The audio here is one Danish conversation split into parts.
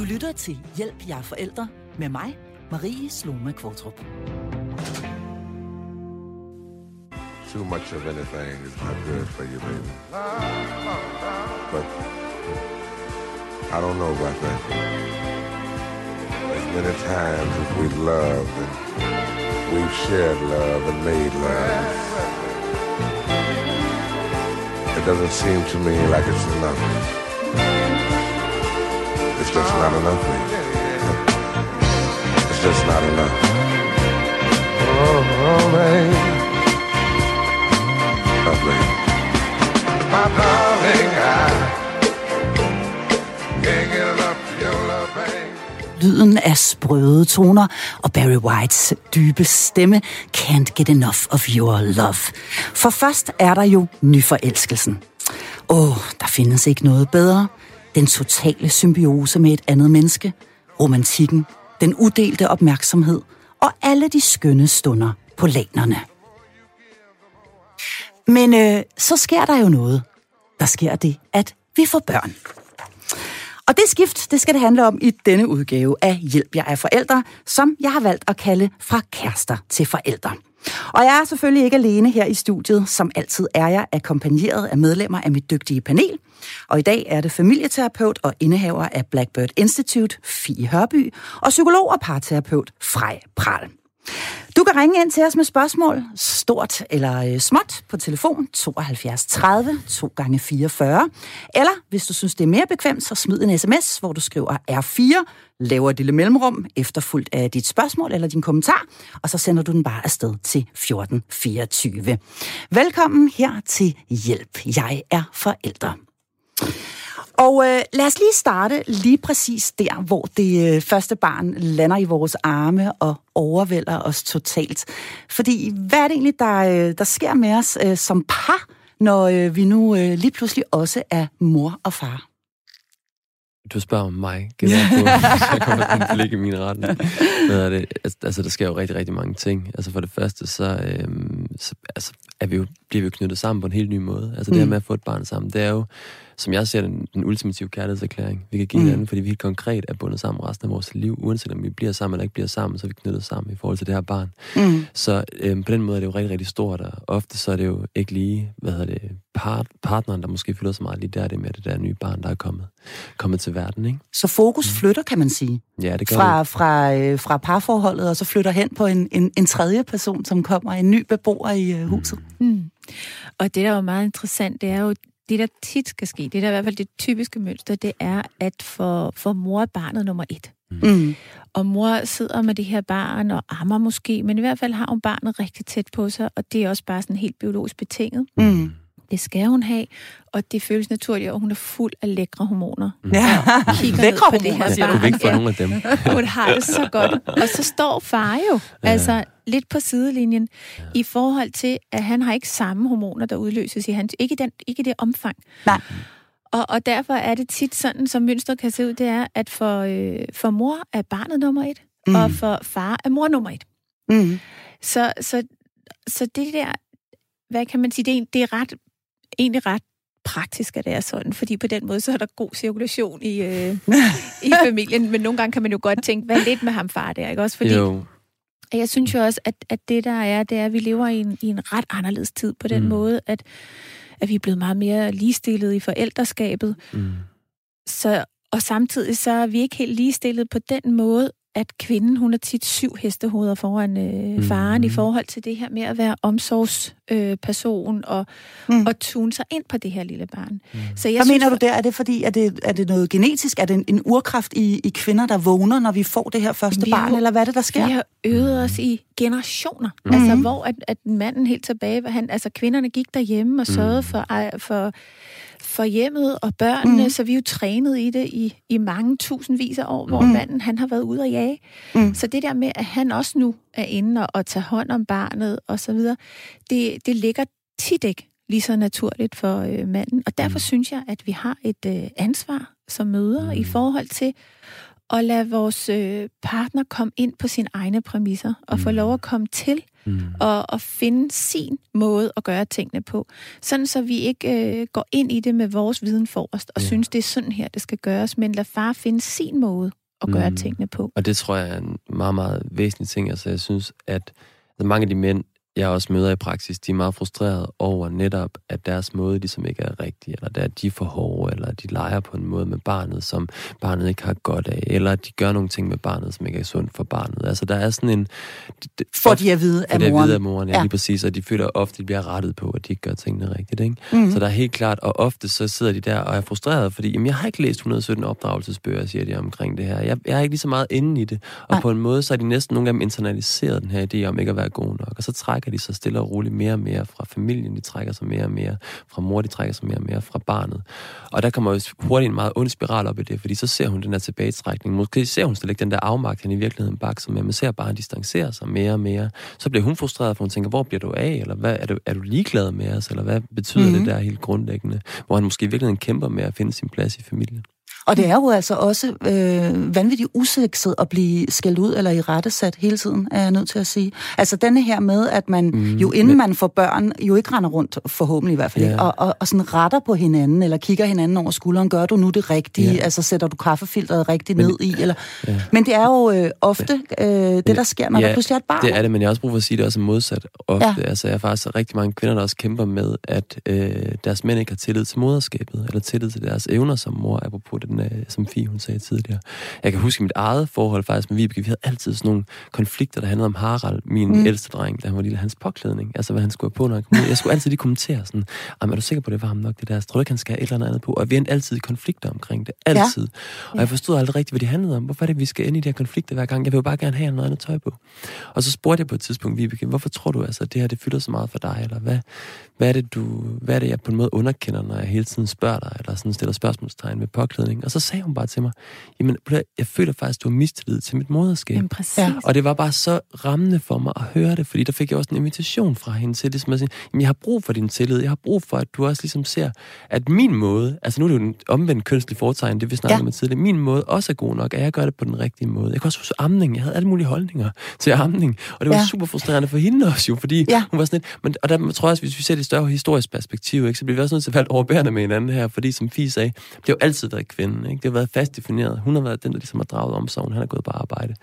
Du lytter til Hjælp jer forældre med mig, Marie Sloma Kvartrup. Too much of anything is not good for you, baby. But I don't know about that. As many times as we've loved and we've shared love and made love, it doesn't seem to me like it's enough. It's just not enough, baby. It's just not enough. Oh, oh baby. Lovely. My darling, I can't get enough of your love, baby. Lyden af sprøde toner og Barry Whites dybe stemme Can't get enough of your love. For først er der jo nyforelskelsen. Åh, der findes ikke noget bedre. Den totale symbiose med et andet menneske. Romantikken. Den udelte opmærksomhed. Og alle de skønne stunder på lanerne. Men øh, så sker der jo noget. Der sker det, at vi får børn. Og det skift, det skal det handle om i denne udgave af Hjælp jeg er forældre, som jeg har valgt at kalde fra kærester til forældre. Og jeg er selvfølgelig ikke alene her i studiet. Som altid er jeg akkompagneret af medlemmer af mit dygtige panel. Og i dag er det familieterapeut og indehaver af Blackbird Institute, Fie Hørby, og psykolog og parterapeut Frej Pral. Du kan ringe ind til os med spørgsmål, stort eller øh, småt, på telefon 72 30 2 gange 44 Eller hvis du synes, det er mere bekvemt, så smid en sms, hvor du skriver R4, laver et lille mellemrum, efterfulgt af dit spørgsmål eller din kommentar, og så sender du den bare afsted til 1424. Velkommen her til Hjælp. Jeg er forældre. Og øh, lad os lige starte lige præcis der, hvor det øh, første barn lander i vores arme og overvælder os totalt. Fordi hvad er det egentlig, der, øh, der sker med os øh, som par, når øh, vi nu øh, lige pludselig også er mor og far? Du spørger om mig, gælder på, så kommer en blik i min retning. Hvad det? Altså, altså, der sker jo rigtig, rigtig mange ting. Altså, for det første, så, øhm, så altså, er vi jo, bliver vi jo knyttet sammen på en helt ny måde. Altså, det her med at få et barn sammen, det er jo, som jeg ser den, den ultimative kærlighedserklæring, vi kan give mm. hinanden, fordi vi helt konkret er bundet sammen resten af vores liv. Uanset om vi bliver sammen eller ikke bliver sammen, så er vi knyttet sammen i forhold til det her barn. Mm. Så øhm, på den måde er det jo rigtig, rigtig stort, og ofte så er det jo ikke lige, hvad hedder det, part, partneren, der måske fylder så meget lige der, det med det der nye barn, der er kommet, kommet til verden, ikke? Så fokus flytter, kan man sige. Ja, det gør Fra, det. fra, øh, fra parforholdet, og så flytter hen på en, en, en tredje person, som kommer, en ny beboer i øh, huset. Mm. Og det, der er jo meget interessant, det er jo, det der tit skal ske, det der er i hvert fald det typiske mønster, det er, at for, for mor er barnet nummer et. Mm. Og mor sidder med det her barn og ammer måske, men i hvert fald har hun barnet rigtig tæt på sig, og det er også bare sådan helt biologisk betinget. Mm. Det skal hun have, og det føles naturligt, og hun er fuld af lækre hormoner. Ja, Og kigger lækre på det hormoner, her siger Kunne barn. ikke få nogen af dem? Hun har det så godt. Og så står far jo altså lidt på sidelinjen i forhold til, at han har ikke samme hormoner, der udløses i hans... Ikke, i den, ikke det omfang. Nej. Og, og derfor er det tit sådan, som mønstret kan se ud, det er, at for, øh, for mor er barnet nummer et, Mm. mm. og for far er mor nummer et. Mm. Så, så, så det der, hvad kan man sige, det er, det er ret, egentlig ret praktisk, at det er sådan, fordi på den måde, så er der god cirkulation i, øh, i familien, men nogle gange kan man jo godt tænke, hvad lidt med ham far der, ikke også? Fordi Jo. jeg synes jo også, at, at det der er, det er, at vi lever i en, i en ret anderledes tid på den mm. måde, at, at vi er blevet meget mere ligestillet i forældreskabet, Mm. så, og samtidig så er vi ikke helt ligestillet på den måde, at kvinden, hun er tit syv hestehoveder foran øh, faren Mhm. i forhold til det her med at være omsorgsperson øh, person og, Mm. mm. og tune sig ind på det her lille barn. Mm. Så jeg Hvad synes, mener du der? Er det fordi, er det, er det noget genetisk? Er det en, en urkraft i, i kvinder, der vågner, når vi får det her første Vi barn? jo- Eller hvad er det, der sker? Vi har øvet os i generationer. Mhm. Mm. Altså, hvor at, at manden helt tilbage, han, altså kvinderne gik derhjemme og Mhm. sørgede for, ej, for, for hjemmet og børnene, mm. så vi er jo trænet i det i, i mange tusindvis af år, hvor Mhm. manden han har været ude at jage. Mhm. Så det der med, at han også nu er inde og, og tager hånd om barnet og så videre, det, det ligger tit ikke lige så naturligt for øh, manden. Og derfor Mhm. synes jeg, at vi har et øh, ansvar som mødre i Mhm. forhold til at lade vores øh, partner komme ind på sine egne præmisser, og mm. få lov at komme til mm. og, og finde sin måde at gøre tingene på. Sådan så vi ikke øh, går ind i det med vores viden forrest, og ja. synes, det er sådan her, det skal gøres, men lad far finde sin måde at gøre mm. tingene på. Og det tror jeg er en meget, meget væsentlig ting. Altså, jeg synes, at altså, mange af de mænd, jeg også møder i praksis, de er meget frustrerede over netop, at deres måde ligesom ikke er rigtig, eller at de er for hårde, eller de leger på en måde med barnet, som barnet ikke har godt af, eller at de gør nogle ting med barnet, som ikke er sundt for barnet. Altså, der er sådan en... For de er vide af moren. For de af moren, ja, ja, lige præcis, og de føler ofte, at de bliver rettet på, at de ikke gør tingene rigtigt, ikke? Mm. Så der er helt klart, og ofte så sidder de der og er frustrerede, fordi jamen, jeg har ikke læst 117 opdragelsesbøger, siger de omkring det her. Jeg, jeg er ikke lige så meget inde i det, og Nej. på en måde, så er de næsten nogle dem internaliseret den her idé om ikke at være god nok, og så trækker de sig stille og roligt mere og mere fra familien, de trækker sig mere og mere fra mor, de trækker sig mere og mere fra barnet. Og der kommer jo hurtigt en meget ond spiral op i det, fordi så ser hun den her tilbagetrækning. Måske ser hun slet ikke den der afmagt, han i virkeligheden bakser med, men ser bare, at han distancerer sig mere og mere. Så bliver hun frustreret, for hun tænker, hvor bliver du af? Eller hvad, er, du, er du ligeglad med os? Eller hvad betyder mm-hmm. det der helt grundlæggende? Hvor han måske i virkeligheden kæmper med at finde sin plads i familien. Og det er jo altså også øh, vanvittigt usekset at blive skældt ud eller i rettesat hele tiden, er jeg nødt til at sige. Altså denne her med, at man mm, jo inden men... man får børn, jo ikke render rundt, forhåbentlig i hvert fald, yeah. og, og, og sådan retter på hinanden, eller kigger hinanden over skulderen, gør du nu det rigtige, yeah. altså sætter du kaffefilteret rigtigt men, ned i, eller... Yeah. Men det er jo øh, ofte øh, det, der sker, når ja, der pludselig er et barn. det er det, men jeg har også brug for at sige det også modsat ofte. Ja. Altså jeg har faktisk rigtig mange kvinder, der også kæmper med, at øh, deres mænd ikke har tillid til moderskabet, eller tillid til deres evner som mor, apropos den, øh, som Fie hun sagde tidligere. Jeg kan huske mit eget forhold faktisk med Vibeke. Vi havde altid sådan nogle konflikter, der handlede om Harald, min mm. ældste dreng, da han var lille, hans påklædning. Altså, hvad han skulle have på, når han kom ud. Jeg skulle altid lige kommentere sådan, er du sikker på, det var ham nok, det der? Jeg tror ikke, han skal have et eller andet på. Og vi endte altid i konflikter omkring det. Altid. Ja. Og jeg forstod aldrig rigtigt, hvad det handlede om. Hvorfor er det, vi skal ind i de her konflikter hver gang? Jeg vil jo bare gerne have noget andet tøj på. Og så spurgte jeg på et tidspunkt, Vibeke, hvorfor tror du altså, at det her det fylder så meget for dig? Eller hvad, hvad er det, du, hvad er det, jeg på en måde underkender, når jeg hele tiden spørger dig, eller sådan stiller spørgsmålstegn med påklædning? Og så sagde hun bare til mig, jamen, jeg føler faktisk, du har mistillid til mit moderskab. Jamen, præcis. Ja. Og det var bare så rammende for mig at høre det, fordi der fik jeg også en invitation fra hende til ligesom at sige, jamen, jeg har brug for din tillid, jeg har brug for, at du også ligesom ser, at min måde, altså nu er det jo en omvendt kønslig foretegn, det vi snakkede ja. med tidligere, min måde også er god nok, at jeg gør det på den rigtige måde. Jeg kan også huske amning, jeg havde alle mulige holdninger til amning, og det var ja. super frustrerende for hende også jo, fordi ja. hun var sådan lidt, men, og der tror jeg også, hvis vi ser det i større historisk perspektiv, ikke, så bliver vi også nødt til at være overbærende med hinanden her, fordi som Fie sagde, det har jo altid været kvinden, ikke? det har været fast defineret. Hun har været den, der ligesom har draget omsorgen, han er gået på arbejde.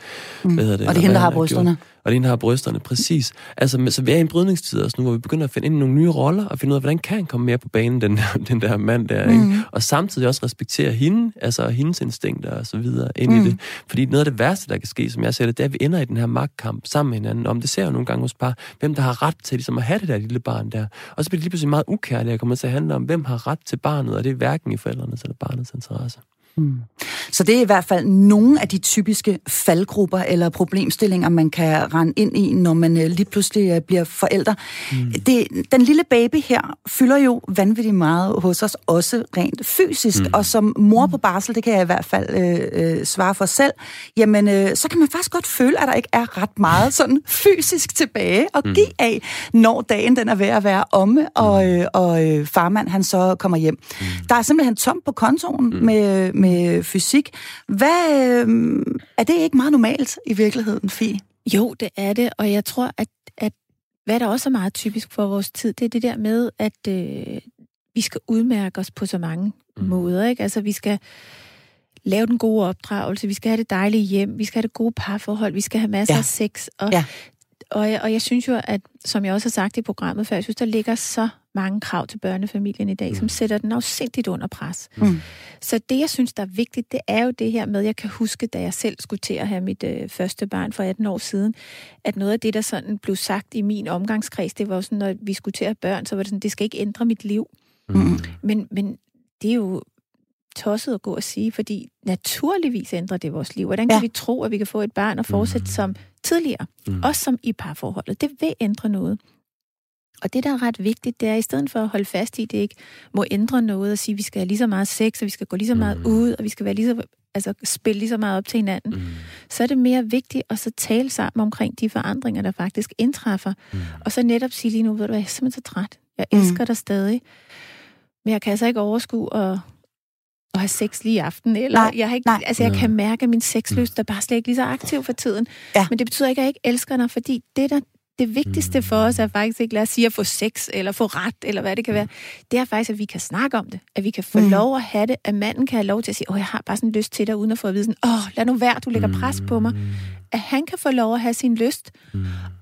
Mm. Hvad det, og det er hende, der har brysterne. Og der har brysterne, præcis. Altså, så vi er i en brydningstid også nu, hvor vi begynder at finde ind i nogle nye roller, og finde ud af, hvordan kan han komme mere på banen, den der, den der mand der, ikke? Mm. Og samtidig også respektere hende, altså hendes instinkter og så videre ind mm. i det. Fordi noget af det værste, der kan ske, som jeg ser det, det er, at vi ender i den her magtkamp sammen med hinanden. Om det ser jo nogle gange hos par, hvem der har ret til ligesom at have det der lille barn der. Og så bliver det lige pludselig meget ukærligt at komme til at handle om, hvem har ret til barnet, og det er hverken i forældrenes eller barnets interesse. Mm. Så det er i hvert fald nogle af de typiske faldgrupper eller problemstillinger, man kan rende ind i, når man øh, lige pludselig øh, bliver forældre. Mm. Det, den lille baby her fylder jo vanvittigt meget hos os, også rent fysisk. Mm. Og som mor på barsel, det kan jeg i hvert fald øh, øh, svare for selv, jamen øh, så kan man faktisk godt føle, at der ikke er ret meget sådan fysisk tilbage at mm. give af, når dagen den er ved at være omme, og, mm. øh, og øh, farmand han så kommer hjem. Mm. Der er simpelthen tom på kontoen mm. med, med med fysik. Hvad, øh, er det ikke meget normalt i virkeligheden, Fie? Jo, det er det, og jeg tror, at, at hvad der også er meget typisk for vores tid, det er det der med, at øh, vi skal udmærke os på så mange mm. måder. Ikke? Altså, vi skal lave den gode opdragelse, vi skal have det dejlige hjem, vi skal have det gode parforhold, vi skal have masser ja. af sex. Og, ja. og, jeg, og jeg synes jo, at som jeg også har sagt i programmet før, jeg synes, der ligger så mange krav til børnefamilien i dag, mm. som sætter den afsindigt under pres. Mm. Så det, jeg synes, der er vigtigt, det er jo det her med, jeg kan huske, da jeg selv skulle til at have mit øh, første barn for 18 år siden, at noget af det, der sådan blev sagt i min omgangskreds, det var sådan, når vi skulle til at have børn, så var det sådan, det skal ikke ændre mit liv. Mm. Men, men det er jo tosset at gå og sige, fordi naturligvis ændrer det vores liv. Hvordan kan ja. vi tro, at vi kan få et barn og fortsætte mm. som tidligere? Mm. Også som i parforholdet. Det vil ændre noget. Og det, der er ret vigtigt, det er, at i stedet for at holde fast i, det ikke må ændre noget og sige, at vi skal have lige så meget sex, og vi skal gå lige så meget mm. ud, og vi skal være lige så, altså, spille lige så meget op til hinanden, mm. så er det mere vigtigt at så tale sammen omkring de forandringer, der faktisk indtræffer. Mm. Og så netop sige lige nu, ved du hvad, jeg er simpelthen så træt. Jeg elsker mm. dig stadig. Men jeg kan altså ikke overskue at, at have have sex lige i aften, eller Nej, jeg, har ikke, nej. altså, jeg kan mærke, at min sexlyst er bare slet ikke lige så aktiv for tiden. Ja. Men det betyder ikke, at jeg ikke elsker dig, fordi det, der, det vigtigste for os er faktisk ikke, lad os sige, at få sex, eller få ret, eller hvad det kan være. Det er faktisk, at vi kan snakke om det, at vi kan få Mm. lov at have det, at manden kan have lov til at sige, åh, jeg har bare sådan lyst til dig, uden at få at vide sådan, åh, lad nu være, du lægger pres på mig. At han kan få lov at have sin lyst,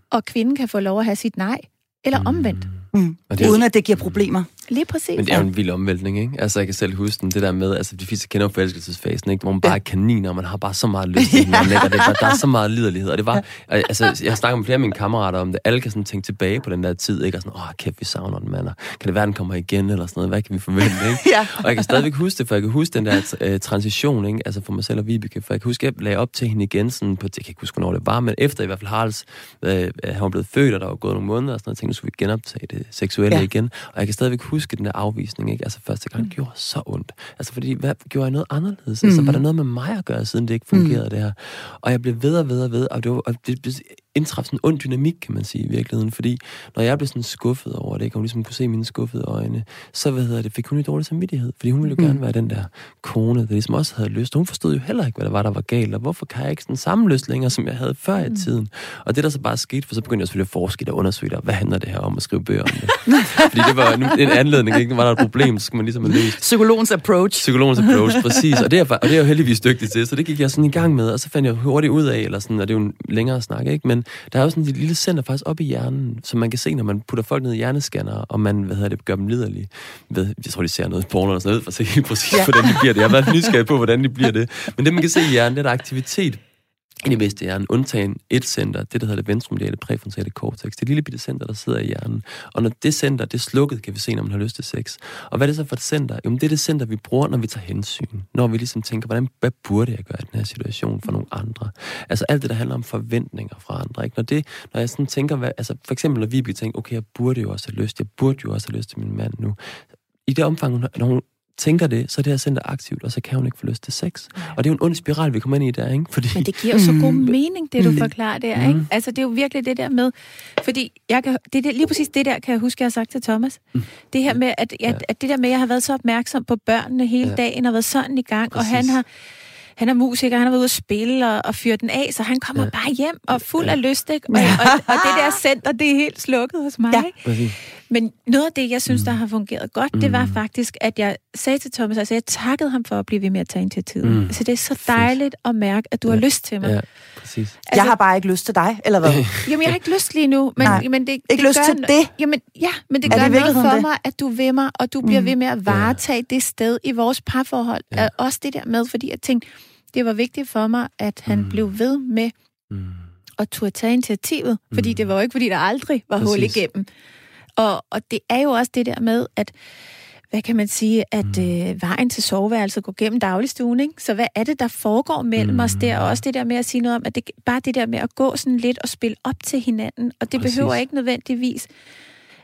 og kvinden kan få lov at have sit nej, eller omvendt. Mm. Uden at det giver problemer. Lige præcis. Men det er jo en vild omvæltning, ikke? Altså, jeg kan selv huske den, det der med, altså, de fleste kender forelskelsesfasen, ikke? Hvor man bare er kaniner, og man har bare så meget lyst til hinanden? Og det, var- der er så meget liderlighed. Og det var, altså, jeg snakker med flere af mine kammerater om det. Alle kan sådan tænke tilbage på den der tid, ikke? Og sådan, åh, kæft, vi savner den, mand. Kan det være, den kommer igen, eller sådan noget? Hvad kan vi forvente, ikke? Ja. Og jeg kan stadigvæk huske det, for jeg kan huske den der øh, transition, ikke? Altså for mig selv og Vibeke. For jeg kan huske, at jeg lagde op til hende igen, sådan på, jeg kan ikke huske, hvornår det var, men efter i hvert fald Haralds, øh, han var blevet født, og der var gået nogle måneder, og sådan noget, jeg tænkte, nu skulle vi genoptage det seksuelle Ja. ja. igen. Og jeg kan stadigvæk huske den der afvisning, ikke? Altså første gang, det gjorde så ondt. Altså fordi, hvad gjorde jeg noget anderledes? Altså Mhm. var der noget med mig at gøre, siden det ikke fungerede, det her? Og jeg blev ved og ved og ved, og det, var, og det blev indtræffet sådan en ond dynamik, kan man sige, i virkeligheden. Fordi når jeg blev sådan skuffet over det, ikke? og hun ligesom kunne se mine skuffede øjne, så hvad hedder det, fik hun en dårlig samvittighed. Fordi hun ville jo Mm. gerne være den der kone, der ligesom også havde lyst. Og hun forstod jo heller ikke, hvad der var, der var galt. Og hvorfor kan jeg ikke sådan samme lyst længere, som jeg havde før i tiden? Og det der så bare skete, for så begyndte jeg selvfølgelig at forske og undersøge og hvad handler det her om at skrive bøger om det? Fordi det var en anledning, ikke? Var der et problem, så skulle man ligesom have løst Psykologens approach. Psykologens approach, præcis. Og det, er, og det er jo heldigvis dygtig til, så det gik jeg sådan i gang med, og så fandt jeg hurtigt ud af, eller sådan, og det er jo en længere snak, ikke? Men der er jo sådan et lille center faktisk op i hjernen, som man kan se, når man putter folk ned i hjernescanner, og man, hvad hedder det, gør dem liderlige. Ved, jeg tror, de ser noget porno eller sådan noget, for at se helt præcis, Ja. hvordan de bliver det. Jeg har været nysgerrig på, hvordan de bliver det. Men det, man kan se i hjernen, det er der er aktivitet ind i vest hjernen, undtagen et center, det der hedder det ventromediale præfrontale cortex. Det lille bitte center, der sidder i hjernen. Og når det center, det er slukket, kan vi se, når man har lyst til sex. Og hvad er det så for et center? Jo, det er det center, vi bruger, når vi tager hensyn. Når vi ligesom tænker, hvordan, hvad burde jeg gøre i den her situation for nogle andre? Altså alt det, der handler om forventninger fra andre. Ikke? Når, det, når jeg sådan tænker, hvad, altså for eksempel når vi bliver tænkt, okay, jeg burde jo også have lyst, jeg burde jo også have lyst til min mand nu. I det omfang, når hun tænker det, så er det her center aktivt, og så kan hun ikke få lyst til sex. Og det er jo en ond spiral, vi kommer ind i der, ikke? Fordi, Men det giver jo så god Mm. mening, det du Mm. forklarer der, ikke? Altså, det er jo virkelig det der med, fordi jeg kan, det, er det, lige præcis det der, kan jeg huske, jeg har sagt til Thomas. Det her med, at, Ja. at, at det der med, at jeg har været så opmærksom på børnene hele Ja. dagen, og været sådan i gang, og Præcis. han har, han er musiker, han har været ude at spille og, og fyre den af, så han kommer Ja. bare hjem og fuld Ja. af lyst, ikke? Og, og, og det der center, det er helt slukket hos mig, Ja. ikke? Men noget af det, jeg synes, der har fungeret godt, det var Mm. faktisk, at jeg sagde til Thomas, altså jeg takkede ham for at blive ved med at tage initiativet. Mm. Så det er så dejligt at mærke, at du har Ja. lyst til mig. Ja, præcis. Jeg har bare ikke lyst til dig, eller hvad? Jamen, jeg har ikke lyst lige nu, men, Nej. men det, Ikke det lyst gør til det? Jamen, ja, men det Er gør det noget for det? mig, at du er ved mig, og du bliver Mm. ved med at varetage det sted i vores parforhold. Ja. Ja. Også det der med, fordi jeg tænkte, det var vigtigt for mig, at han Mm. blev ved med Mm. at turde tage initiativet, fordi Mm. det var jo ikke, fordi der aldrig var hul Præcis. igennem. Og, og det er jo også det der med, at hvad kan man sige, at Mm. øh, vejen til soveværelset går gennem dagligstuen, ikke? Så hvad er det, der foregår mellem Mm. os der? Og også det der med at sige noget om, at det, bare det der med at gå sådan lidt og spille op til hinanden, og det Præcis. behøver ikke nødvendigvis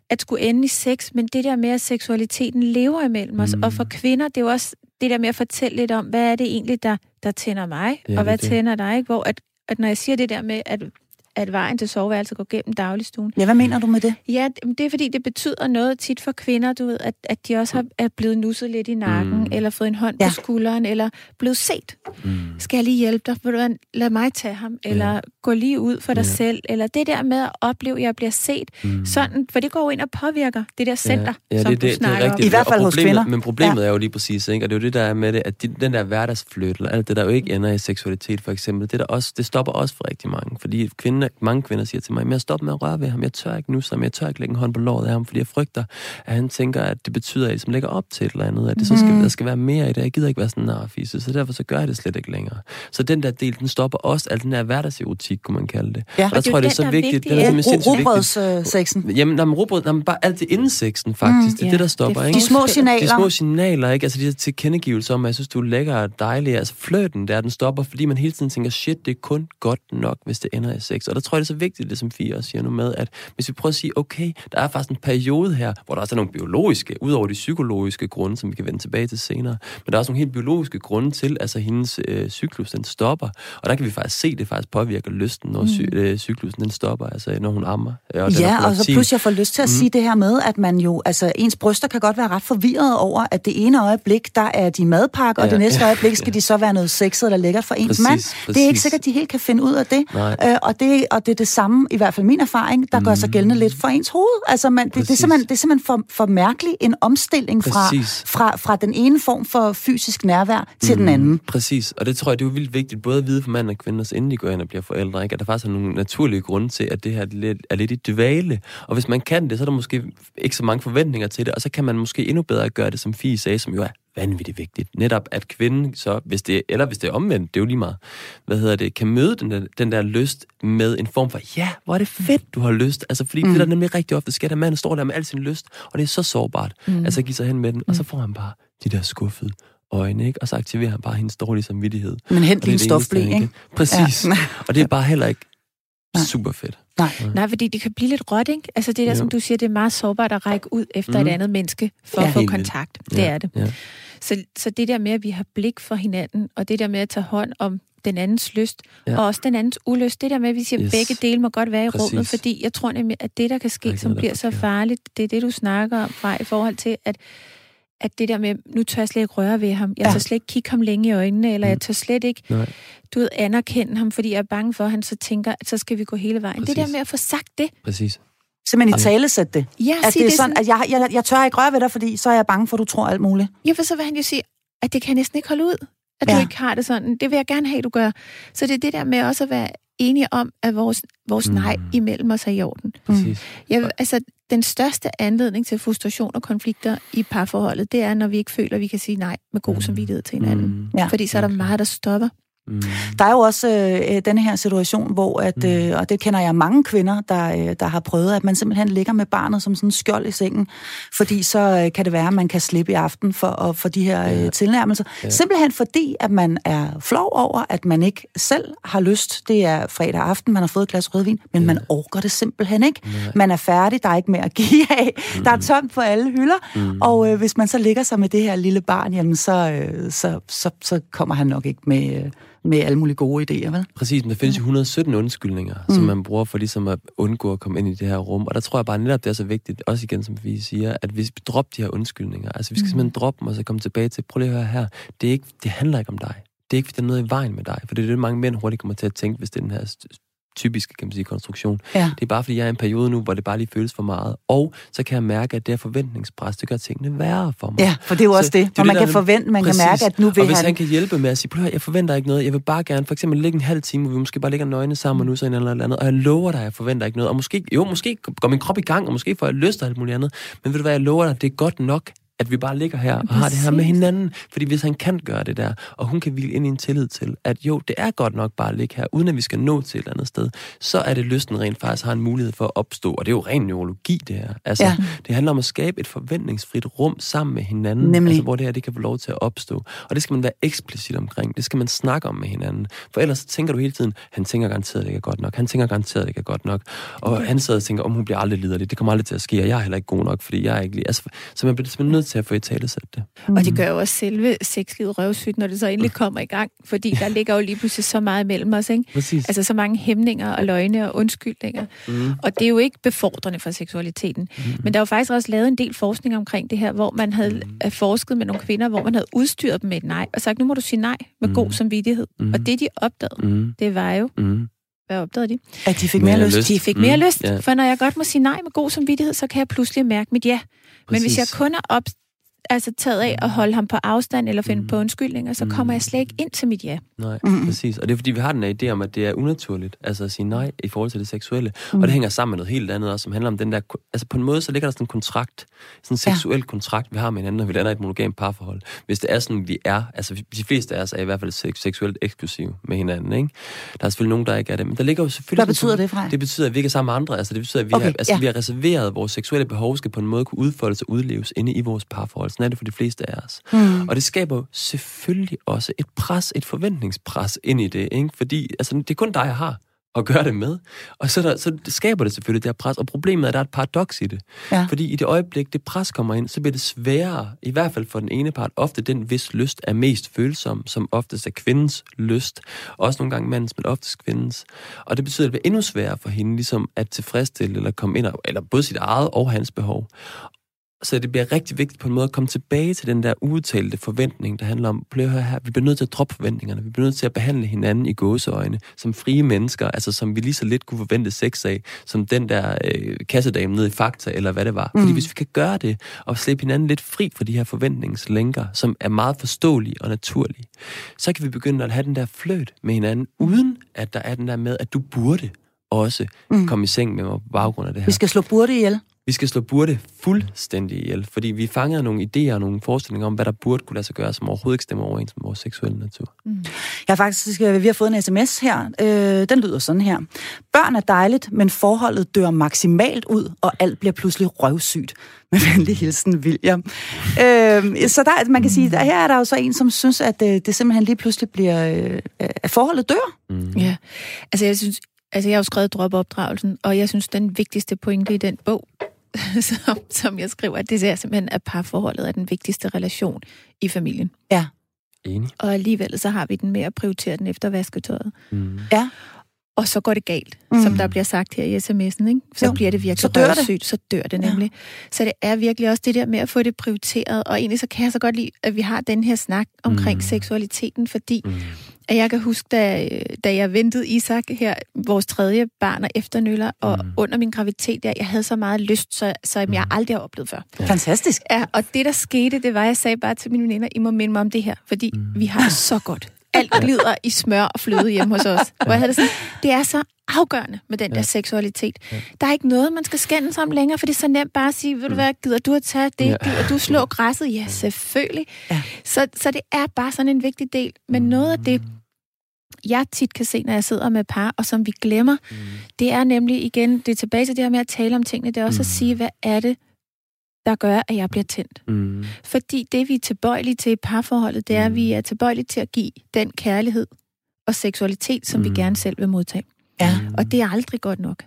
at skulle ende i sex, men det der med, at seksualiteten lever imellem os. Mm. Og for kvinder, det er jo også det der med at fortælle lidt om, hvad er det egentlig, der, der tænder mig, Ja, og hvad det det. tænder dig, ikke? Hvor at, at når jeg siger det der med, at at vejen til soveværelset går gennem dagligstuen. Ja, hvad mener du med det? Ja, det er fordi, det betyder noget tit for kvinder, du ved, at, at de også har, er blevet nusset lidt i nakken, Mm. eller fået en hånd Ja. på skulderen, eller blevet set. Mm. Skal jeg lige hjælpe dig? Vil du lad mig tage ham, eller gå lige ud for dig Ja. selv, eller det der med at opleve, at jeg bliver set. Mm. Sådan, for det går jo ind og påvirker det der center, ja, ja, som det, du det, det snakker er rigtigt. I hvert fald hos problemet, kvinder. Men problemet ja. er jo lige præcis, ikke? og det er jo det, der er med det, at de, den der hverdagsflyt, eller alt det, der jo ikke ender i seksualitet, for eksempel, det, der også, det stopper også for rigtig mange. Fordi kvinder, mange kvinder siger til mig, men jeg stopper med at røre ved ham, jeg tør ikke nu, som jeg tør ikke lægge en hånd på låret af ham, fordi jeg frygter, at han tænker, at det betyder, at jeg ligesom lægger op til et eller andet, at det så skal, Mhm. der skal være mere i det. Jeg gider ikke være sådan en narfisse, så derfor så gør jeg det slet ikke længere. Så den der del, den stopper også, al den der hverdagserotik, kunne man kalde det. Ja. Og der Og det tror jeg, det er den, så er vigtigt. vigtig, Det er ja. simpelthen vigtigt. Robrødssexen. Jamen, nej, men rugbrød, nej, men bare alt det inden sexen, faktisk. Mm, det er ja. det, der stopper, Det ikke? De små signaler. De små signaler, ikke? Altså de der tilkendegivelser om, at jeg synes, du er lækker og dejlig. Altså flirten der, den stopper, fordi man hele tiden tænker, shit, det er kun godt nok, hvis det ender i sex. Og Og der tror jeg, det er så vigtigt, det som Fie også siger nu med, at hvis vi prøver at sige, okay, der er faktisk en periode her, hvor der også er nogle biologiske, udover de psykologiske grunde, som vi kan vende tilbage til senere, men der er også nogle helt biologiske grunde til, altså hendes øh, cyklus, den stopper. Og der kan vi faktisk se, at det faktisk påvirker lysten, når sy- øh, cyklusen den stopper, altså når hun ammer. øh, Og Ja, og så pludselig jeg får lyst til at mm. sige det her med, at man jo, altså ens bryster kan godt være ret forvirret over, at det ene øjeblik, der er de madpakke, og Ja, det næste ja, øjeblik skal de så være noget sexet eller lækkert for ens Præcis, mand. Det er ikke præcis. sikkert, at de helt kan finde ud af det. Nej. Øh, og, det og det er det samme, i hvert fald min erfaring, der mm. gør sig gældende lidt for ens hoved. Altså man, det, det, er simpelthen, det er simpelthen for, for mærkelig en omstilling fra, Præcis. fra, fra den ene form for fysisk nærvær til den anden. Præcis, og det tror jeg, det er jo vildt vigtigt, både at vide for mand og kvinde, også inden de går ind og bliver forældre, ikke? at der faktisk er nogle naturlige grunde til, at det her er lidt, er lidt i dvale. Og hvis man kan det, så er der måske ikke så mange forventninger til det, og så kan man måske endnu bedre gøre det, som Fie sagde, som jo er vanvittigt vigtigt. Netop at kvinden så, hvis det, eller hvis det er omvendt, det er jo lige meget, hvad hedder det, kan møde den der, den der lyst med en form for, ja, hvor er det fedt, du har lyst. Altså, fordi mm. det der nemlig rigtig ofte sker, at manden står der med al sin lyst, og det er så sårbart. Mm. Altså, at give sig hen med den, og så får han bare de der skuffede øjne, ikke? Og så aktiverer han bare hendes dårlige samvittighed. Men hent det eneste, stofblæ, ikke? Præcis. Ja. Og det er bare heller ikke super fedt. Nej. Nej, fordi det kan blive lidt råt, ikke? Altså det der, Jo. som du siger, det er meget sårbart at række ud efter Mhm. et andet menneske for Ja. at få kontakt. Det ja. er det. Ja. Så, så det der med, at vi har blik for hinanden, og det der med at tage hånd om den andens lyst, Ja. og også den andens ulyst, det der med, at vi siger, at Yes. begge dele må godt være i Præcis. rummet, fordi jeg tror nemlig, at det, der kan ske, som er bliver så farligt, det er det, du snakker om fra i forhold til, at at det der med, nu tør jeg slet ikke røre ved ham, jeg Ja. tør slet ikke kigge ham længe i øjnene, eller Mm. jeg tør slet ikke, Nej. du ved, anerkende ham, fordi jeg er bange for, at han så tænker, at så skal vi gå hele vejen. Det der Præcis. med at få sagt det. Præcis. Simpelthen i Ej. talesæt det. Ja, At det er sådan, at jeg, jeg, jeg tør ikke røre ved dig, fordi så er jeg bange for, at du tror alt muligt. Ja, for så vil han jo sige, at det kan jeg næsten ikke holde ud, at Ja. du ikke har det sådan. Det vil jeg gerne have, du gør. Så det er det der med også at være enige om, at vores, vores Mm. nej imellem os er i orden. Præcis. Jeg, altså, den største anledning til frustration og konflikter i parforholdet, det er, når vi ikke føler, at vi kan sige nej med god Mm. samvittighed til hinanden. Mm. Ja. Fordi så er der Okay. meget, der stopper. Mm. Der er jo også øh, øh, denne her situation, hvor, at, Mm. øh, og det kender jeg mange kvinder, der, øh, der har prøvet, at man simpelthen ligger med barnet som sådan en skjold i sengen, fordi så øh, kan det være, at man kan slippe i aften for, og, for de her Ja. øh, tilnærmelser. Ja. Simpelthen fordi, at man er flov over, at man ikke selv har lyst. Det er fredag aften, man har fået et glas rødvin, men Ja. man orker det simpelthen ikke. Nej. Man er færdig, der er ikke mere at give af. Mm. Der er tomt på alle hylder, Mm. og øh, hvis man så ligger sig med det her lille barn, jamen så, øh, så, så, så kommer han nok ikke med, øh, med alle mulige gode idéer, vel? Præcis, men der findes jo 117 undskyldninger, mm. som man bruger for ligesom at undgå at komme ind i det her rum. Og der tror jeg bare netop, det er så vigtigt, også igen som vi siger, at vi skal droppe de her undskyldninger. Altså vi skal mm. simpelthen droppe dem, og så komme tilbage til, prøv lige at høre her, det, er ikke, det handler ikke om dig. Det er ikke, fordi der er noget i vejen med dig. For det er det, mange mænd hurtigt kommer til at tænke, hvis det er den her typiske, kan man sige, konstruktion. Ja. Det er bare, fordi jeg er i en periode nu, hvor det bare lige føles for meget. Og så kan jeg mærke, at det her forventningspres, det gør tingene værre for mig. Ja, for det er jo Så også det. det det, man kan forvente, man Præcis. kan mærke, at nu vil og hvis han... han kan hjælpe med at sige, prøv jeg forventer ikke noget, jeg vil bare gerne for eksempel ligge en halv time, hvor vi måske bare ligger nøgne sammen og nu så en eller andet, og jeg lover dig, jeg forventer ikke noget. Og måske, jo, måske går min krop i gang, og måske får jeg lyst til alt muligt andet, men ved du hvad, jeg lover dig, det er godt nok, at vi bare ligger her og har det her med hinanden. Fordi hvis han kan gøre det der, og hun kan hvile ind i en tillid til, at jo, det er godt nok bare at ligge her, uden at vi skal nå til et eller andet sted, så er det lysten rent faktisk har en mulighed for at opstå. Og det er jo ren neurologi, det her. Altså, Ja. det handler om at skabe et forventningsfrit rum sammen med hinanden. Nemlig. Altså, hvor det her det kan få lov til at opstå. Og det skal man være eksplicit omkring. Det skal man snakke om med hinanden. For ellers så tænker du hele tiden, han tænker garanteret, det ikke er godt nok. Han tænker garanteret, det ikke er godt nok. Og han sidder og tænker, om hun bliver aldrig liderlig. Det kommer aldrig til at ske, og jeg er heller ikke god nok, fordi jeg er ikke lige... Altså, så man bliver simpelthen nødt til at få i tale det. Og det gør jo også selve sexlivet røvsygt, når det så endelig kommer i gang. Fordi der ligger jo lige pludselig så meget mellem os, ikke? Præcis. Altså så mange hæmninger og løgne og undskyldninger. Mm. Og det er jo ikke befordrende for seksualiteten. Mm. Men der er jo faktisk også lavet en del forskning omkring det her, hvor man havde mm. forsket med nogle kvinder, hvor man havde udstyret dem med et nej, og sagt, nu må du sige nej med Mm. god samvittighed. Mm. Og det, de opdagede, Mm. det var jo, Mm. hvad opdagede de? At de fik Mere mere lyst. lyst. De fik mere Mm, lyst, ja. for når jeg godt må sige nej med god samvittighed, så kan jeg pludselig mærke mit ja. Men hvis jeg kun er op, altså taget af at holde ham på afstand eller finde Mm. på undskyldninger, så kommer jeg slet ikke ind til mit ja. Nej, Mm. mm. præcis. Og det er fordi, vi har den her idé om, at det er unaturligt, altså at sige nej i forhold til det seksuelle. Mm. Og det hænger sammen med noget helt andet også, som handler om den der... Altså på en måde, så ligger der sådan en kontrakt, sådan en Ja. seksuel kontrakt, vi har med hinanden, når vi lander i et monogamt parforhold. Hvis det er sådan, vi er, altså de fleste af os er i hvert fald sek- seksuelt eksklusive med hinanden, ikke? Der er selvfølgelig nogen, der ikke er det, men der ligger jo selvfølgelig... Hvad sådan- betyder det, Frej? Det betyder, at vi ikke er sammen med andre. Altså det betyder, at vi, Okay, har, altså, ja. vi har reserveret vores seksuelle behov, skal på en måde kunne udfoldes og udleves inde i vores parforhold. Sådan er det for de fleste af os. Mm. Og det skaber jo selvfølgelig også et pres, et forventningspres ind i det, ikke? Fordi altså, det er kun dig, jeg har. at gøre det med. Og så, der, så skaber det selvfølgelig det her pres. Og problemet er, at der er et paradoks i det. Ja. Fordi i det øjeblik, det pres kommer ind, så bliver det sværere, i hvert fald for den ene part, ofte den, hvis lyst er mest følsom, som oftest er kvindens lyst. Også nogle gange mandens, men oftest kvindens. Og det betyder, at det bliver endnu sværere for hende ligesom at tilfredsstille eller komme ind, og- eller både sit eget og hans behov. Så det bliver rigtig vigtigt på en måde at komme tilbage til den der udtalte forventning, der handler om, prøv at her, vi bliver nødt til at droppe forventningerne, vi bliver nødt til at behandle hinanden i gåseøjne, som frie mennesker, altså som vi lige så lidt kunne forvente sex af, som den der øh, kassedame nede i Fakta, eller hvad det var. Mm. Fordi hvis vi kan gøre det, og slippe hinanden lidt fri fra de her forventningslænker, som er meget forståelige og naturlige, så kan vi begynde at have den der fløt med hinanden, uden at der er den der med, at du burde også mm. komme i seng med mig på baggrund af det her. Vi skal slå burde ihjel. Vi skal slå burde fuldstændig ihjel, fordi vi fangede nogle idéer og nogle forestillinger om, hvad der burde kunne lade sig gøre, som overhovedet ikke stemmer overens med vores seksuelle natur. Jeg har faktisk, vi har fået en sms her. Øh, den lyder sådan her. Børn er dejligt, men forholdet dør maksimalt ud, og alt bliver pludselig røvsygt. Med venlig hilsen, William. Øh, så der, man kan sige, at her er der jo så en, som synes, at øh, det simpelthen lige pludselig bliver, øh, at forholdet dør. Mm. Ja, altså jeg synes, altså jeg har jo skrevet dropopdragelsen, og jeg synes, den vigtigste pointe i den bog, som, som jeg skriver, at det er simpelthen, at parforholdet er den vigtigste relation i familien. Ja. Enig. Og alligevel så har vi den med at prioritere den efter vasketøjet. Mm. Ja. Og så går det galt, Mm. mm. som der bliver sagt her i sms'en. Ikke? Så Jo. bliver det virkelig Så dør det. røvsygt, så dør det nemlig. Ja. Så det er virkelig også det der med at få det prioriteret. Og egentlig så kan jeg så godt lide, at vi har den her snak omkring Mm. mm. seksualiteten, fordi Mm. at jeg kan huske, da, da jeg ventede Isak her, vores tredje barn og efternøller, og Mm. mm. under min graviditet, der, jeg havde så meget lyst, så, som jeg aldrig har oplevet før. Ja. Fantastisk. Ja, og det, der skete, det var, at jeg sagde bare til mine veninder, I må minde mig om det her, fordi Mm. mm. vi har det så godt. Alt glider i smør og fløde hjemme hos os. Hvor jeg havde det sådan, det er så afgørende med den Ja. der seksualitet. Ja. Der er ikke noget, man skal skændes om længere, for det er så nemt bare at sige, ved du hvad, gider du at tage det? Ja. Gider du slå græsset? Ja, selvfølgelig. Ja. Så, så det er bare sådan en vigtig del. Men noget af det, jeg tit kan se, når jeg sidder med par, og som vi glemmer, Mm. det er nemlig igen, det er tilbage til det her med at tale om tingene, det er også Mm. at sige, hvad er det, der gør, at jeg bliver tændt? Mm. Fordi det, vi er tilbøjelige til i parforholdet, det er, at Mm. vi er tilbøjelige til at give den kærlighed og seksualitet, som mm. vi Mm. gerne selv vil modtage. Ja. Og det er aldrig godt nok.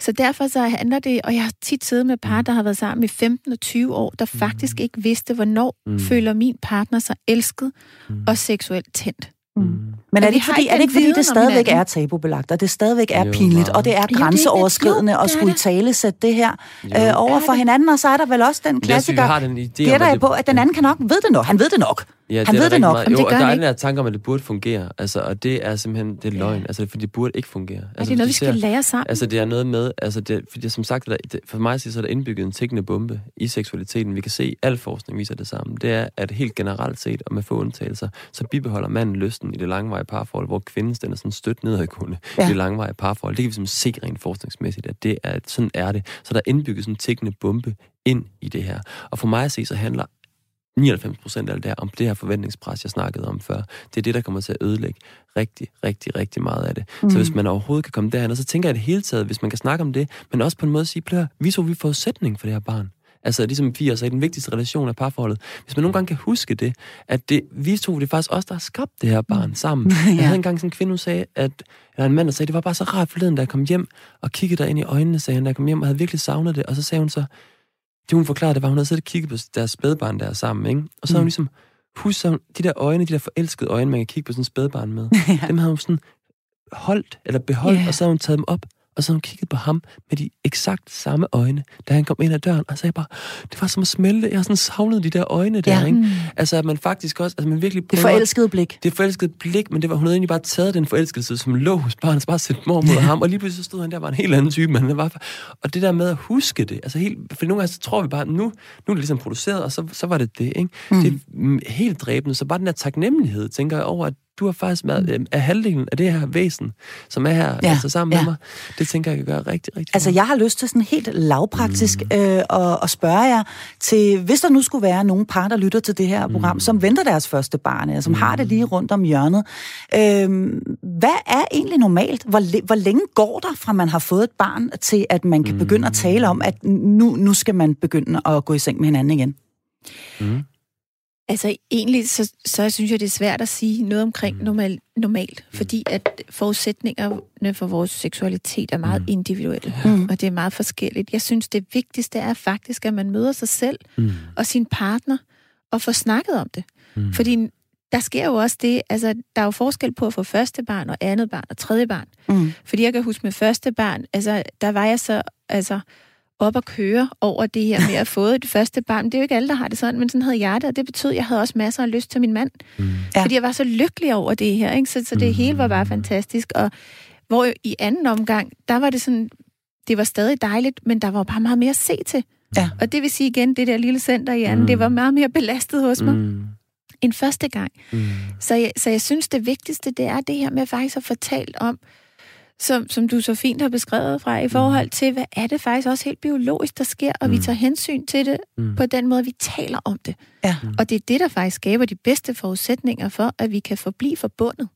Så derfor så handler det, og jeg har tit siddet med par, der har været sammen i 15 og 20 år, der faktisk ikke vidste, hvornår Mm. mm. føler min partner sig elsket Mm. og seksuelt tændt. Mm. Mm. Men er At det ikke fordi, er det ikke fordi, det stadigvæk er tabubelagt, og det stadigvæk er Jo, pinligt, og det er er grænseoverskridende Jo, at det er skulle i det. tale sætte det her Jo. øh, over for hinanden, og så er der vel også den er, klassiker, den idé gætter at jeg på, at den anden kan nok ved det nok. Han ved det nok. Ja, Han er ved det nok. Meget. Jo, det og gør der er den der tanke om, at det burde fungere. Altså, og det er simpelthen, det er løgn. Altså, fordi det burde ikke fungere. Er Altså, det noget, vi skal ser- lære sammen? Altså, det er noget med, altså, det, fordi som sagt, der, det, for mig så er der indbygget en tækkende bombe i seksualiteten. Vi kan se, al forskning viser det samme. Det er, at helt generelt set, og med få undtagelser, så bibeholder manden lysten i det langvarige parforhold, hvor kvinden den er sådan stødt nedadgående Ja. ja. i det langvarige parforhold. Det kan vi simpelthen se rent forskningsmæssigt, at det er, sådan er det. Så der er indbygget sådan en tækkende bombe ind i det her. Og for mig at se, så handler 99 procent af det her om det her forventningspres, jeg snakkede om før. Det er det, der kommer til at ødelægge rigtig, rigtig, rigtig meget af det. Mm. Så hvis man overhovedet kan komme derhen, og så tænker jeg det hele taget, hvis man kan snakke om det, men også på en måde sige, plør, vi så vi forudsætning for det her barn. Altså ligesom vi altså i den vigtigste relation af parforholdet. Hvis man nogle gange kan huske det, at det, vi to, det er faktisk os, der har skabt det her barn sammen. ja. Jeg havde engang sådan en kvinde, hun sagde, at, eller en mand, der sagde, det var bare så rart forleden, da jeg kom hjem og kiggede der ind i øjnene, sagde han, da jeg kom hjem og havde virkelig savnet det. Og så sagde hun så, det hun forklarede, det var, hun havde siddet og kigget på deres spædbarn der sammen, ikke? Og så havde hun ligesom, husk de der øjne, de der forelskede øjne, man kan kigge på sådan en spædbarn med, dem havde hun sådan holdt, eller beholdt, Ja. og så havde hun taget dem op, og så havde hun kigget på ham med de eksakt samme øjne, da han kom ind ad døren, og sagde bare, det var som at smelte, jeg har sådan savnet de der øjne der, Ja. ikke? Mm. Altså, at man faktisk også, altså man virkelig Det prøver, forelskede blik. det forelskede blik, men det var, hun havde egentlig bare taget den forelskelse, som lå hos barnet, så bare sendt mor mod ham, og lige pludselig så stod han der, var en helt anden type, men han var, og det der med at huske det, altså helt, for nogle gange så tror vi bare, nu, nu er det ligesom produceret, og så, så var det det, ikke? Mm. Det er helt dræbende, så bare den der taknemmelighed, tænker jeg over, at du har faktisk været mm. af halvdelen af det her væsen, som er her, Ja, altså sammen ja. med mig, det tænker jeg kan gøre rigtig, rigtig Altså, meget. jeg har lyst til sådan helt lavpraktisk mm. øh, at, at spørge jer til, hvis der nu skulle være nogle par, der lytter til det her program, mm. som venter deres første barn, eller som mm. har det lige rundt om hjørnet. Øh, hvad er egentlig normalt? Hvor, hvor længe går der, fra man har fået et barn, til at man kan mm. begynde at tale om, at nu, nu skal man begynde at gå i seng med hinanden igen? Mm. Altså egentlig, så, så synes jeg, det er svært at sige noget omkring normal, normalt, fordi at forudsætningerne for vores seksualitet er meget individuelle, Mm. og det er meget forskelligt. Jeg synes, det vigtigste er faktisk, at man møder sig selv Mm. og sin partner og får snakket om det. Mm. Fordi der sker jo også det, altså der er jo forskel på at få første barn og andet barn og tredje barn. Mm. Fordi jeg kan huske med første barn, altså der var jeg så altså, op at køre over det her med at få et første barn. Det er jo ikke alle, der har det sådan, men sådan havde jeg det, og det betød, at jeg havde også masser af lyst til min mand. Mm. Ja. Fordi jeg var så lykkelig over det her, ikke? Så, så det hele var bare fantastisk. Og hvor i anden omgang, der var det sådan, det var stadig dejligt, men der var bare meget mere at se til. Ja. Og det vil sige igen, det der lille center i anden, Mm. det var meget mere belastet hos mig Mm. end første gang. Mm. Så jeg, så jeg synes, det vigtigste, det er det her med faktisk at talt om, som, som du så fint har beskrevet fra, i forhold til, hvad er det faktisk også helt biologisk, der sker, og vi Mm. tager hensyn til det Mm. på den måde, vi taler om det. Ja. Og det er det, der faktisk skaber de bedste forudsætninger for, at vi kan forblive forbundet.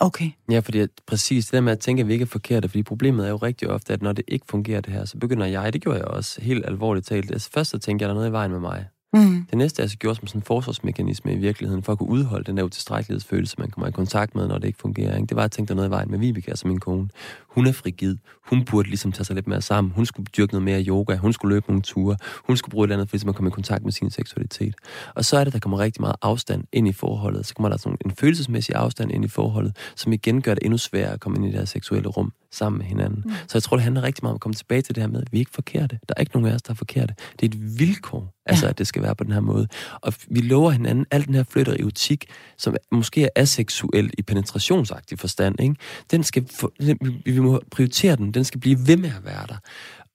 Okay. Ja, fordi at, præcis det der med at tænke, at vi ikke er forkerte, fordi problemet er jo rigtig ofte, at når det ikke fungerer det her, så begynder jeg, det gjorde jeg også helt alvorligt talt, altså først så tænkte jeg, der er noget i vejen med mig. Mm. Det næste er så gjort som sådan en forsvarsmekanisme i virkeligheden, for at kunne udholde den der utilstrækkelighedsfølelse, man kommer i kontakt med, når det ikke fungerer. Ikke? Det var at tænke, der er noget i vejen med Vibeke, altså min kone. Hun er frigid. Hun burde ligesom tage sig lidt mere sammen. Hun skulle dyrke noget mere yoga. Hun skulle løbe nogle ture. Hun skulle bruge et eller andet for ligesom at komme i kontakt med sin seksualitet. Og så er det, der kommer rigtig meget afstand ind i forholdet. Så kommer der sådan en følelsesmæssig afstand ind i forholdet, som igen gør det endnu sværere at komme ind i det her seksuelle rum sammen med hinanden. Mm. Så jeg tror, det handler rigtig meget om at komme tilbage til det her med, at vi er ikke forkerte. Der er ikke nogen af os, der er forkerte. Det er et vilkår, altså, at det skal være på den her måde. Og vi lover hinanden al den her flytter erotik, som måske er aseksuel i penetrationsagtig forstand. Ikke? Den skal få, den, vi, vi må prioritere den. Den skal blive ved med at være der.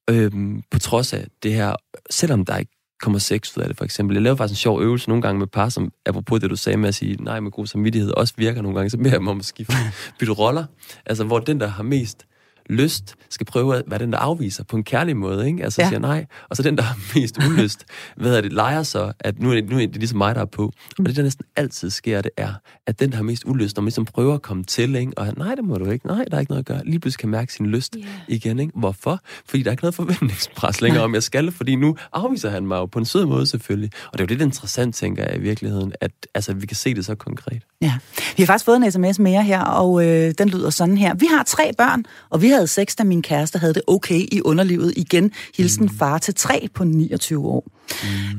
Øhm, på trods af det her, selvom der ikke kommer sex ud af det, for eksempel. Jeg laver faktisk en sjov øvelse nogle gange med par, som apropos det, du sagde med at sige nej med god samvittighed, også virker nogle gange, så beder jeg dem om at skifte, bytte roller. Altså, hvor den, der har mest lyst, skal prøve at være den, der afviser på en kærlig måde, ikke? Altså Ja. siger nej, og så den, der har mest ulyst, hvad er det, leger så, at nu er, det, nu er det ligesom mig, der er på. Og det, der næsten altid sker, det er, at den, der har mest ulyst, når man ligesom prøver at komme til, ikke? og nej, det må du ikke, nej, der er ikke noget at gøre, lige pludselig kan mærke sin lyst Ja. igen, ikke? Hvorfor? Fordi der er ikke noget forventningspres længere om, jeg skal, fordi nu afviser han mig jo på en sød måde selvfølgelig. Og det er jo lidt interessant, tænker jeg i virkeligheden, at altså, vi kan se det så konkret. Ja. Vi har faktisk fået en sms mere her, og øh, den lyder sådan her. Vi har tre børn, og vi havde sex, da min kæreste havde det okay i underlivet igen. Hilsen mm. far til tre på 29 år.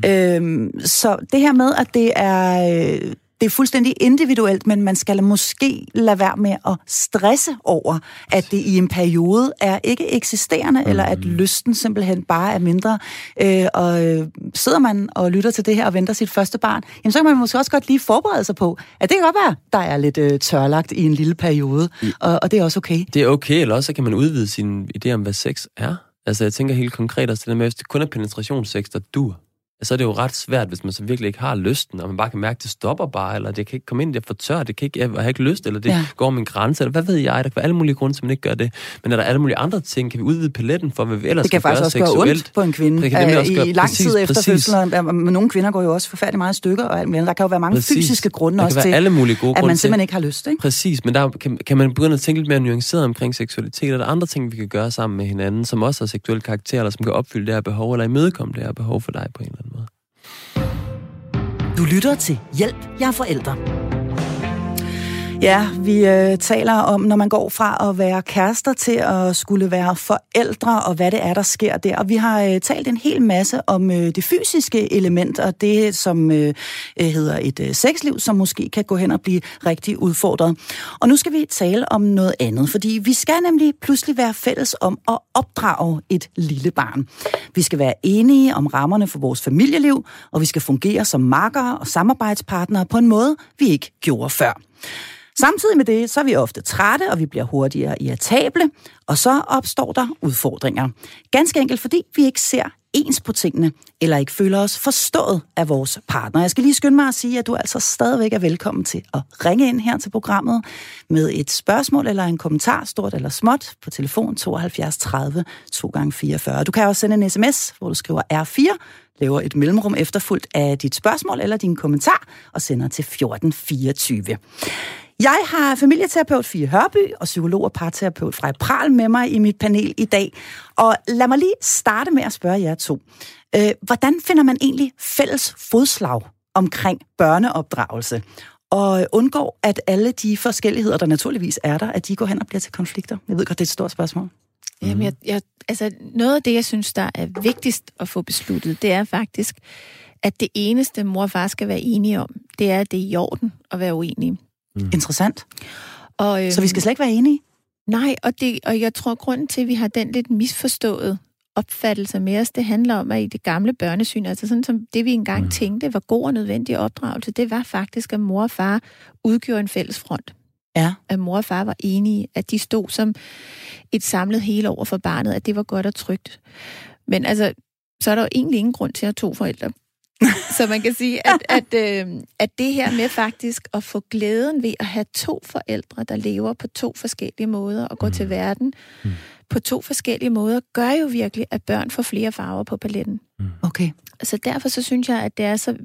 Mm. Øhm, så det her med, at det er... Øh, det er fuldstændig individuelt, men man skal måske lade være med at stresse over, at det i en periode er ikke eksisterende, mm. eller at lysten simpelthen bare er mindre. Øh, og øh, sidder man og lytter til det her og venter sit første barn, jamen så kan man måske også godt lige forberede sig på, at det kan godt være, der er lidt øh, tørlagt i en lille periode, og, og det er også okay. Det er okay, eller også så kan man udvide sin idé om, hvad sex er. Altså, jeg tænker helt konkret også det der med, hvis det kun er penetrationssex, der dur, så er det jo ret svært, hvis man så virkelig ikke har lysten, og man bare kan mærke, at det stopper bare, eller det kan ikke komme ind, det er for tørt, det kan ikke, jeg har ikke lyst, eller det Ja. går om en grænse, eller hvad ved jeg, der kan være alle mulige grunde, til man ikke gør det. Men er der alle mulige andre ting, kan vi udvide paletten for, hvad vi ellers Det kan faktisk gøre også gøre seksuelt? ondt på en kvinde Det kan øh, også i gøre- lang præcis, tid efter præcis. fødslen. og- Men nogle kvinder går jo også forfærdeligt meget i stykker, og alt der kan jo være mange Præcis. fysiske grunde også til, alle mulige gode at man simpelthen ikke har lyst. Ikke? Præcis, men der kan, kan man begynde at tænke lidt mere nuanceret omkring seksualitet, og der er andre ting, vi kan gøre sammen med hinanden, som også har seksuel karakter, eller som kan opfylde det her behov, eller imødekomme det her behov for dig på en eller anden. Du lytter til Hjælp, jeg er forældre. Ja, vi øh, taler om, når man går fra at være kærester til at skulle være forældre, og hvad det er, der sker der. Og vi har øh, talt en hel masse om øh, det fysiske element, og det, som øh, øh, hedder et øh, sexliv, som måske kan gå hen og blive rigtig udfordret. Og nu skal vi tale om noget andet, fordi vi skal nemlig pludselig være fælles om at opdrage et lille barn. Vi skal være enige om rammerne for vores familieliv, og vi skal fungere som makkere og samarbejdspartnere på en måde, vi ikke gjorde før. Samtidig med det, så er vi ofte trætte, og vi bliver hurtigere irritable, og så opstår der udfordringer. Ganske enkelt, fordi vi ikke ser ens på tingene, eller ikke føler os forstået af vores partner. Jeg skal lige skynde mig at sige, at du altså stadigvæk er velkommen til at ringe ind her til programmet med et spørgsmål eller en kommentar, stort eller småt, på telefon 72 30 2 gange 44. Du kan også sende en sms, hvor du skriver R4, laver et mellemrum efterfulgt af dit spørgsmål eller din kommentar, og sender til 1424. Jeg har familieterapeut Fie Hørby og psykolog og parterapeut Frej Pral med mig i mit panel i dag. Og lad mig lige starte med at spørge jer to. Øh, hvordan finder man egentlig fælles fodslag omkring børneopdragelse, og undgår, at alle de forskelligheder, der naturligvis er der, at de går hen og bliver til konflikter? Jeg ved godt, det er et stort spørgsmål. Jamen, jeg, jeg, altså, noget af det, jeg synes, der er vigtigst at få besluttet, det er faktisk, at det eneste, mor og far skal være enige om, det er, at det er i orden at være uenige. Mm. Interessant. Og, øhm, Så vi skal slet ikke være enige? Nej, og, det, og jeg tror, grunden til, at vi har den lidt misforstået opfattelse med os, det handler om, at i det gamle børnesyn, altså sådan som det, vi engang mm. tænkte var god og nødvendig opdragelse, det var faktisk, at mor og far udgjorde en fælles front. Ja. At mor og far var enige, at de stod som et samlet hele over for barnet, at det var godt og trygt. Men altså, så er der jo egentlig ingen grund til at have to forældre. så man kan sige, at, at, øh, at det her med faktisk at få glæden ved at have to forældre, der lever på to forskellige måder og går mm. til verden mm. på to forskellige måder, gør jo virkelig, at børn får flere farver på paletten. Mm. Okay. Så derfor så synes jeg, at det er så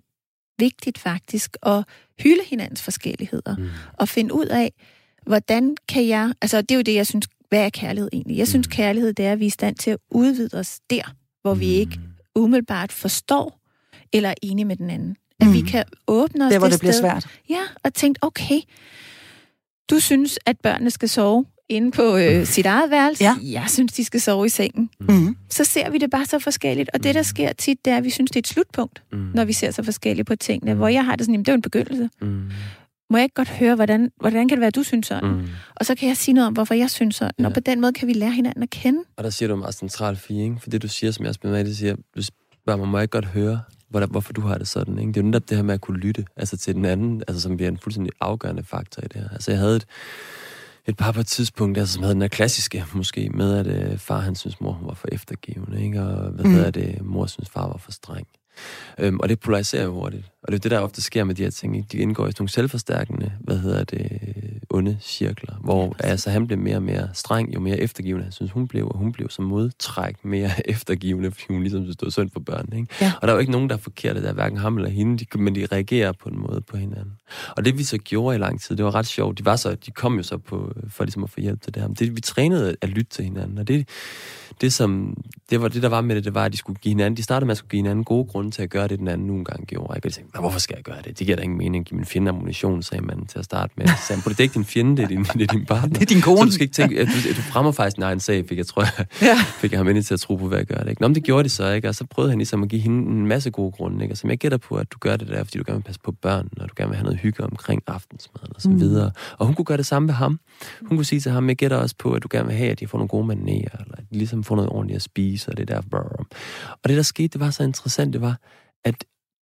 vigtigt faktisk at hylde hinandens forskelligheder mm. og finde ud af, hvordan kan jeg... Altså, det er jo det, jeg synes, hvad er kærlighed egentlig? Jeg synes, mm. kærlighed det er, at vi er i stand til at udvide os der, hvor vi ikke umiddelbart forstår eller er enige med den anden. At mm. vi kan åbne os Der, hvor det, det bliver sted, svært. Ja, og tænke, okay, du synes, at børnene skal sove inde på øh, sit eget værelse. Ja. Jeg synes, de skal sove i sengen. Mm. Så ser vi det bare så forskelligt. Og det, der sker tit, det er, at vi synes, det er et slutpunkt, Mm. når vi ser så forskelligt på tingene. Hvor jeg har det sådan, jamen, det er en begyndelse. Mm. Må jeg ikke godt høre, hvordan, hvordan kan det være, at du synes sådan? Mm. Og så kan jeg sige noget om, hvorfor jeg synes sådan. Ja. Og på den måde kan vi lære hinanden at kende. Og der siger du meget central fie, ikke? For det, du siger, som jeg også med det siger, du spørger mig, må jeg ikke godt høre, hvordan, hvorfor du har det sådan, ikke? Det er jo netop det her med at kunne lytte, altså til den anden, altså som bliver en fuldstændig afgørende faktor i det her. Altså jeg havde et, et par på et tidspunkt, altså, som havde den her klassiske, måske, med at øh, far han synes, mor var for eftergivende, ikke? Og hvad mm. hedder det, mor synes, far var for streng. Øhm, og det polariserer jo hurtigt. Og det er det, der ofte sker med de her ting. Ikke? De indgår i sådan nogle selvforstærkende, hvad hedder det, onde cirkler, hvor ja, altså, han blev mere og mere streng, jo mere eftergivende han synes, hun blev, og hun blev som modtræk mere eftergivende, fordi hun ligesom synes, det var synd for børn. Ikke? Ja. Og der er jo ikke nogen, der er forkerte, der er hverken ham eller hende, de, men de reagerer på en måde på hinanden. Og det vi så gjorde i lang tid, det var ret sjovt. De, var så, de kom jo så på, for ligesom at få hjælp til det her. Men det, vi trænede at lytte til hinanden, og det, det, som, det var det, der var med det, det var, at de skulle give hinanden, de startede med at skulle give hinanden gode grunde til at gøre det, den anden nogle gange gjorde. Og tænkte, "Men hvorfor skal jeg gøre det? Det giver da ingen mening. Giv min fjende ammunition, sagde man til at starte med. Så sagde han, "Prøv, det er ikke din fjende, det er din, det er din partner. Det er din kone. Så du skal ikke tænke, at du, at du fremmer faktisk din egen sag, fik jeg, tror jeg, Ja. fik jeg ham ind til at tro på, hvad jeg gør det. Ikke? Nå, men det gjorde de så, ikke? Og så prøvede han ligesom at give hende en masse gode grunde, ikke? Og som jeg gætter på, at du gør det der, fordi du gerne vil passe på børn, og du gerne vil have noget hygge omkring aftensmaden og så Mm. videre. Og hun kunne gøre det samme med ham. Hun kunne sige til ham, jeg gætter også på, at du gerne vil have, at de får nogle gode manerer, eller at de ligesom får noget ordentligt at spise, og det der. Og det, der skete, det var så interessant, det var, at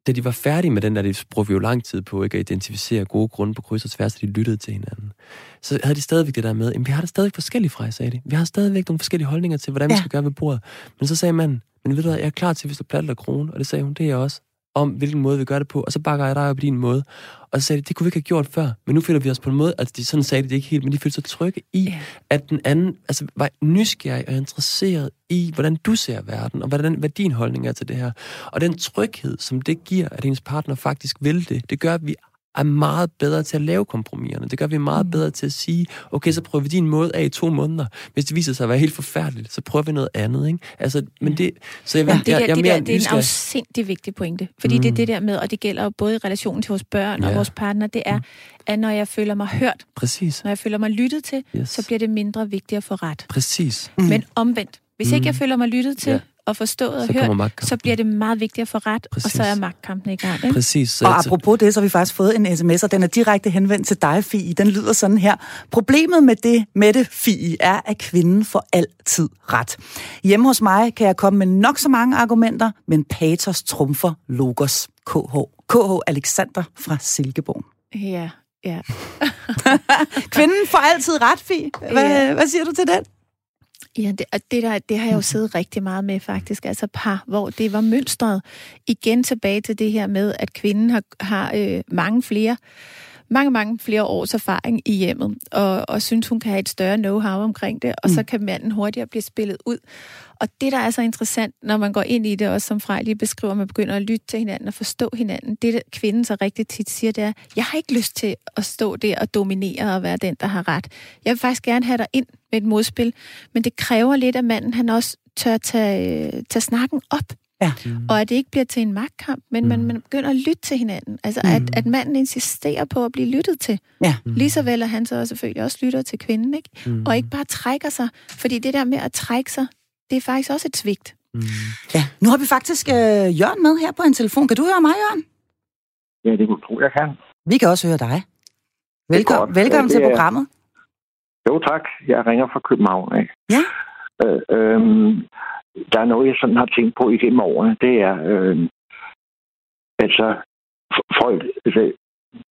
da de var færdige med den der, det brugte vi jo lang tid på, ikke at identificere gode grunde på kryds og tværs, at de lyttede til hinanden. Så havde de stadigvæk det der med, at vi har det stadig forskellige fra, sagde de. Vi har stadigvæk nogle forskellige holdninger til, hvordan ja. Vi skal gøre ved bordet. Men så sagde man, men ved du hvad, jeg er klar til, hvis du platter krone, og det sagde hun, det er jeg også om, hvilken måde vi gør det på, og så bakker jeg dig op i din måde. Og så sagde de, det kunne vi ikke have gjort før, men nu føler vi os på en måde, altså de sådan sagde de det ikke helt, men de følte sig trygge i, Ja. at den anden altså, var nysgerrig og interesseret i, hvordan du ser verden, og hvordan, hvad din holdning er til det her. Og den tryghed, som det giver, at ens partner faktisk vil det, det gør, at vi er meget bedre til at lave kompromiserne. Det gør vi meget Mm. bedre til at sige, okay, så prøver vi din måde af i to måneder. Hvis det viser sig at være helt forfærdeligt, så prøver vi noget andet, ikke? Altså, men det... Så jeg, Ja, det, der, jeg, jeg er det, der, det er en afsindig vigtig pointe. Fordi mm. det er det der med, og det gælder jo både i relationen til vores børn ja. og vores partner, det er, at når jeg føler mig hørt, Præcis. når jeg føler mig lyttet til, Yes. så bliver det mindre vigtigt at få ret. Præcis. Mm. Men omvendt, hvis ikke jeg føler mig lyttet til Ja. Og forstået og Så hørt, så bliver det meget vigtigt at få ret, og Præcis. så er magtkampen i gang. Ikke? Præcis. Og apropos det, så har vi faktisk fået en sms, og den er direkte henvendt til dig, Fie. Den lyder sådan her. Problemet med det, med det, Fie, er, at kvinden får altid ret. Hjemme hos mig kan jeg komme med nok så mange argumenter, men patos trumfer logos. KH. KH Alexander fra Silkeborg. Ja, ja. Kvinden får altid ret, Fie. Hvad, Ja. hvad siger du til den? Ja, det, og det, der, det har jeg jo siddet rigtig meget med faktisk. Altså par, hvor det var mønstret. Igen tilbage til det her med, at kvinden har, har øh, mange flere mange, mange flere års erfaring i hjemmet, og, og synes, hun kan have et større know-how omkring det, og mm. så kan manden hurtigere blive spillet ud. Og det, der er så interessant, når man går ind i det, også som Frej lige beskriver, man begynder at lytte til hinanden og forstå hinanden, det, der kvinden så rigtig tit siger, det er, jeg har ikke lyst til at stå der og dominere og være den, der har ret. Jeg vil faktisk gerne have dig ind med et modspil, men det kræver lidt, at manden han også tør tage, tage snakken op. Ja. Og at det ikke bliver til en magtkamp, men man, man begynder at lytte til hinanden. Altså, at, at manden insisterer på at blive lyttet til. Ja. Lige så vel, at han så selvfølgelig også lytter til kvinden, ikke? Mm. Og ikke bare trækker sig. Fordi det der med at trække sig, det er faktisk også et svigt. Mm. ja. Nu har vi faktisk øh, Jørgen med her på en telefon. Kan du høre mig, Jørgen? Ja, det kunne tro, jeg kan. Vi kan også høre dig. Velkommen, velkommen Ja, til er- programmet. Jo, tak. Jeg ringer fra København af. Ja. Øh, øhm, der er noget, jeg sådan har tænkt på igennem årene. Det er, øh, altså, folk, altså,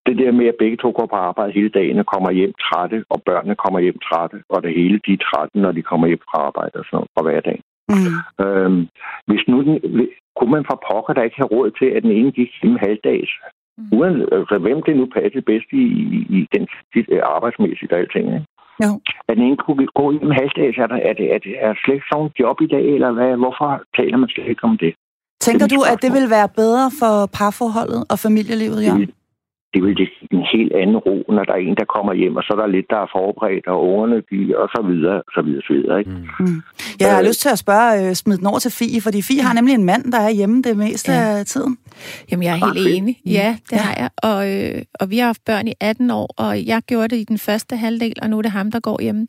det der med, at begge to går på arbejde hele dagen og kommer hjem trætte, og børnene kommer hjem trætte, og det hele, de er trætte, når de kommer hjem fra arbejde og sådan noget fra hverdagen. Mm. Øhm, hvis nu den, kunne man fra pokker, der ikke have råd til, at den ene gik hjemme halvdags, Mm. uden altså, hvem det nu passer bedst i, i, i den sit, øh, arbejdsmæssigt og alting. Ikke? Jo. At den ene kunne gå hjemme halvdags, er, der, er, det, er, det, er slet ikke sådan job i dag, eller hvad? Hvorfor taler man slet ikke om det? Tænker Det du, at det vil være bedre for parforholdet og familielivet, Jørgen? Det, vil det give en helt anden ro, når der er en, der kommer hjem, og så er der lidt, der er forberedt, og ungerne, de, og så videre, og så videre, så videre. Ikke? Mm. Mm. Jeg har Øh. lyst til at spørge, øh, smid den over til Fie, fordi Fie har nemlig en mand, der er hjemme det meste Ja. af tiden. Jamen, jeg er helt Okay. enig. Ja, det Ja. har jeg. Og, øh, og vi har haft børn i 18 år, og jeg gjorde det i den første halvdel, og nu er det ham, der går hjemme.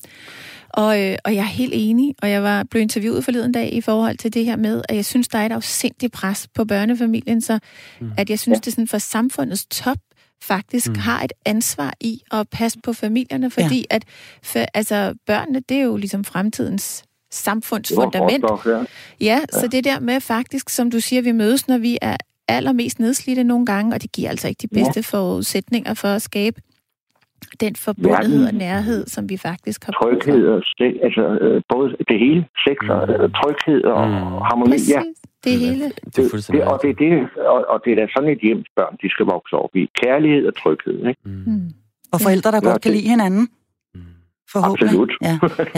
Og, øh, og jeg er helt enig, og jeg var blev interviewet forleden dag i forhold til det her med, at jeg synes, der er et afsindigt pres på børnefamilien, så Mm. at jeg synes, det er sådan for samfundets top faktisk Mm. har et ansvar i at passe på familierne, fordi ja. at for, altså, børnene, det er jo ligesom fremtidens samfundsfundament. Var råstof, ja. Ja, så det der med faktisk, som du siger, vi mødes, når vi er allermest nedslidte nogle gange, og det giver altså ikke de bedste ja. forudsætninger for at skabe den forbundethed og nærhed, som vi faktisk har. Tryghed og altså øh, både det hele, sex og øh, tryghed og Mm. harmoni. Præcis, Ja, det hele. Det er fuldstændig det, og, det, rigtigt. det, og, og det er da sådan et hjems børn, de skal vokse op i. Kærlighed og tryghed. Ikke? Mm. Mm. Og forældre, der Ja, godt kan det- lide hinanden, Mm. forhåbentlig. Absolut. Ja.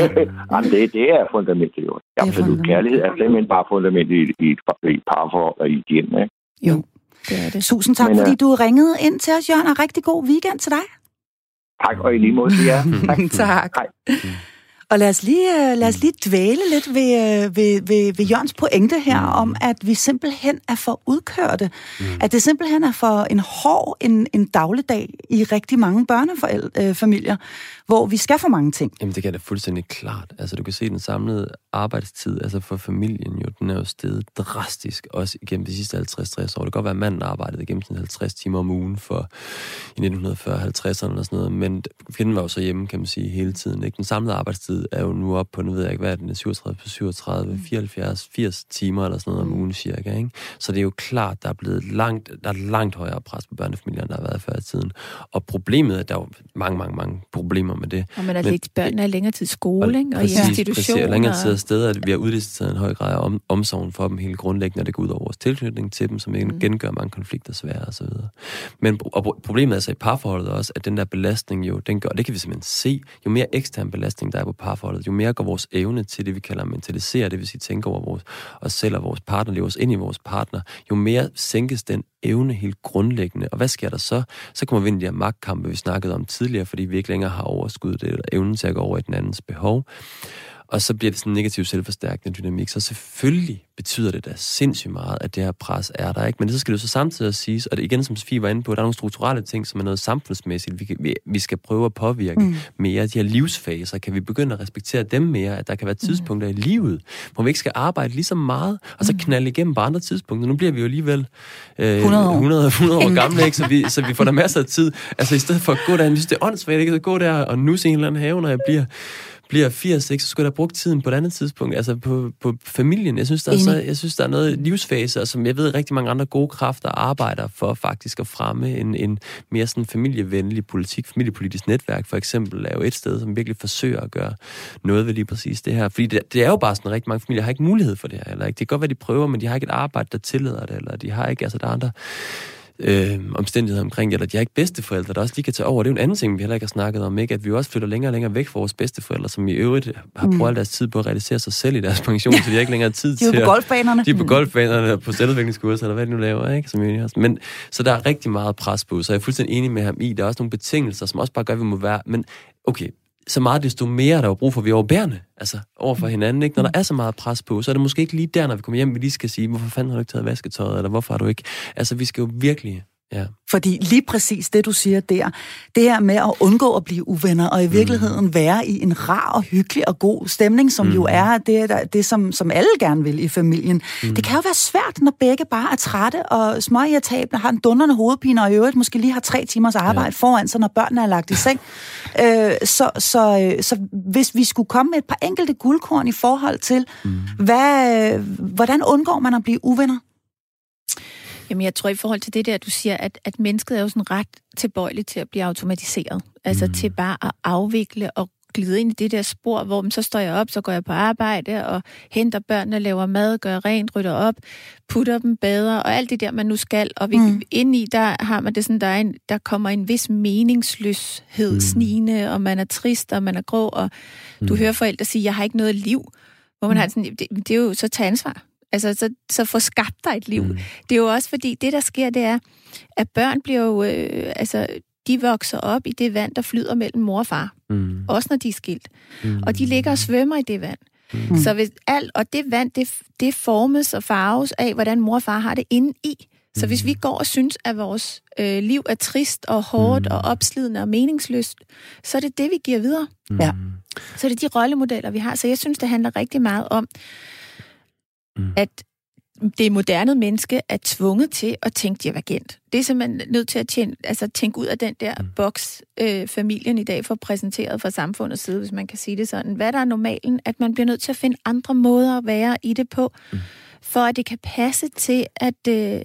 Jamen, det, det er fundamentet jo. Absolut. fundamentet. Kærlighed er simpelthen bare fundamentet i, i, et, i parforhold og i et hjem. Ikke? Jo, det er det. Tusind tak, Men, øh, fordi du ringede ind til os, Jørgen, og rigtig god weekend til dig. Tak, og i lige måde til jer. Tak. tak. Hej. Og lad os lige, øh, lad os lige dvæle lidt ved, øh, ved, ved, ved Jørgens pointe her Mm. om, at vi simpelthen er for udkørte. Mm. At det simpelthen er for en hård en, en dagligdag i rigtig mange børnefamilier, hvor vi skal for mange ting. Jamen, det kan da fuldstændig klart. Altså, du kan se den samlede arbejdstid, altså for familien jo, den er jo steget drastisk, også igennem de sidste 50-60 år. Det kan godt være, at manden arbejdede igennem 50 timer om ugen for i 1940-50'erne eller sådan noget, men kvinden var jo så hjemme, kan man sige, hele tiden. Ikke? Den samlede arbejdstid er jo nu op på, nu ved jeg ikke, hvad er den, er 37 på 37, 74, 80 timer eller sådan noget om ugen cirka. Ikke? Så det er jo klart, der er blevet langt, der er langt højere pres på børnefamilierne, der har været før i tiden. Og problemet er, at der er jo mange, mange, mange problemer med det. Og man har Men- lægt børnene er længere tid i skole, ikke? og i præcis, Præcis, institutioner. og længere tid af steder, at vi har udliciteret en høj grad af om, omsorgen for dem helt grundlæggende, og det går ud over vores tilknytning til dem, som mm. gengør mange konflikter svære og så videre. Men og pro- problemet er altså i parforholdet også, at den der belastning jo, den gør, og det kan vi simpelthen se, jo mere ekstern belastning der er på parforholdet, jo mere går vores evne til det, vi kalder mentalisere, det vil sige tænke over vores, os selv og vores partner, leve os ind i vores partner, jo mere sænkes den evne helt grundlæggende. Og hvad sker der så? Så kommer vi ind i de her magtkampe, vi snakkede om tidligere, fordi vi ikke længere har overskud eller evnen til at gå over i den andens behov. Og så bliver det sådan en negativ selvforstærkende dynamik. Så selvfølgelig betyder det da sindssygt meget, at det her pres er der. ikke. Men det så skal det jo så samtidig også siges, og det igen, som Sofie var inde på, der er nogle strukturelle ting, som er noget samfundsmæssigt, vi, kan, vi, vi skal prøve at påvirke mm. mere. De her livsfaser, kan vi begynde at respektere dem mere, at der kan være tidspunkter mm. i livet, hvor vi ikke skal arbejde lige så meget, og så knalde igennem på andre tidspunkter. Nu bliver vi jo alligevel øh, 100 år. 100, 100 år gamle, ikke? Så, vi, så vi får der masser af tid. Altså i stedet for at gå der, jeg synes, det er åndssvagt, ikke? Så gå der og nusse en eller anden have, når jeg bliver bliver 80, ikke, så skulle jeg da bruge tiden på et andet tidspunkt, altså på, på familien. Jeg synes, der er, så, jeg synes, der er noget livsfase, som jeg ved, rigtig mange andre gode kræfter arbejder for faktisk at fremme en, en mere sådan familievenlig politik. Familiepolitisk netværk for eksempel er jo et sted, som virkelig forsøger at gøre noget ved lige præcis det her. Fordi det, det er jo bare sådan, at rigtig mange familier har ikke mulighed for det her. Eller ikke? Det kan godt være, de prøver, men de har ikke et arbejde, der tillader det, eller de har ikke, altså der er andre øh, omstændigheder omkring det, eller de har ikke bedsteforældre, der også lige kan tage over. Det er jo en anden ting, vi heller ikke har snakket om, ikke? at vi også flytter længere og længere væk fra vores bedsteforældre, som i øvrigt har brugt al deres tid på at realisere sig selv i deres pension, så de har ikke længere tid De er til på at... golfbanerne. De er på golfbanerne, på selvudviklingskurser, eller hvad de nu laver, ikke? Som jeg også. Men, så der er rigtig meget pres på, så jeg er fuldstændig enig med ham i, der er også nogle betingelser, som også bare gør, at vi må være... Men okay, så meget desto mere der er brug for, at vi er overbærende altså, over for hinanden. Ikke? Når der er så meget pres på, så er det måske ikke lige der, når vi kommer hjem, vi lige skal sige, hvorfor fanden har du ikke taget vasketøjet, eller hvorfor har du ikke... Altså, vi skal jo virkelig Ja. Fordi lige præcis det, du siger der, det her med at undgå at blive uvenner, og i mm. virkeligheden mm. være i en rar og hyggelig og god stemning, som mm. jo er det, der, det som, som alle gerne vil i familien. Mm. Det kan jo være svært, når begge bare er trætte og småirritable, har en dundrende hovedpine, og i øvrigt måske lige har tre timers arbejde ja. foran sig, når børnene er lagt i seng. øh, så, så, øh, så hvis vi skulle komme med et par enkelte guldkorn i forhold til, mm. hvad, hvordan undgår man at blive uvenner? Jamen, jeg tror i forhold til det der, du siger, at, at mennesket er jo sådan ret tilbøjeligt til at blive automatiseret. Altså mm. til bare at afvikle og glide ind i det der spor, hvor så står jeg op, så går jeg på arbejde og henter børnene, laver mad, gør rent, rydder op, putter dem bedre og alt det der, man nu skal. Og vi, mm. ind i, der har man det sådan, der, er en, der kommer en vis meningsløshed mm. snigende, og man er trist, og man er grå, og mm. du hører forældre sige, jeg har ikke noget liv. Hvor man mm. har sådan, det, det er jo så tage ansvar. Altså, så, så få skabt dig et liv. Mm. Det er jo også fordi, det der sker, det er, at børn bliver jo, øh, altså, de vokser op i det vand, der flyder mellem mor og far. Mm. Også når de er skilt. Mm. Og de ligger og svømmer i det vand. Mm. Så hvis alt, og det vand, det, det formes og farves af, hvordan mor og far har det inde i. Så hvis mm. vi går og synes, at vores øh, liv er trist og hårdt mm. og opslidende og meningsløst, så er det det, vi giver videre. Mm. Ja. Så er det de rollemodeller, vi har. Så jeg synes, det handler rigtig meget om, mm. at det moderne menneske er tvunget til at tænke divergent. Det er simpelthen nødt til at tjene, altså, tænke ud af den der mm. boks, øh, familien i dag får præsenteret fra samfundets side, hvis man kan sige det sådan. Hvad der er normalen, at man bliver nødt til at finde andre måder at være i det på, mm. for at det kan passe til, at, øh,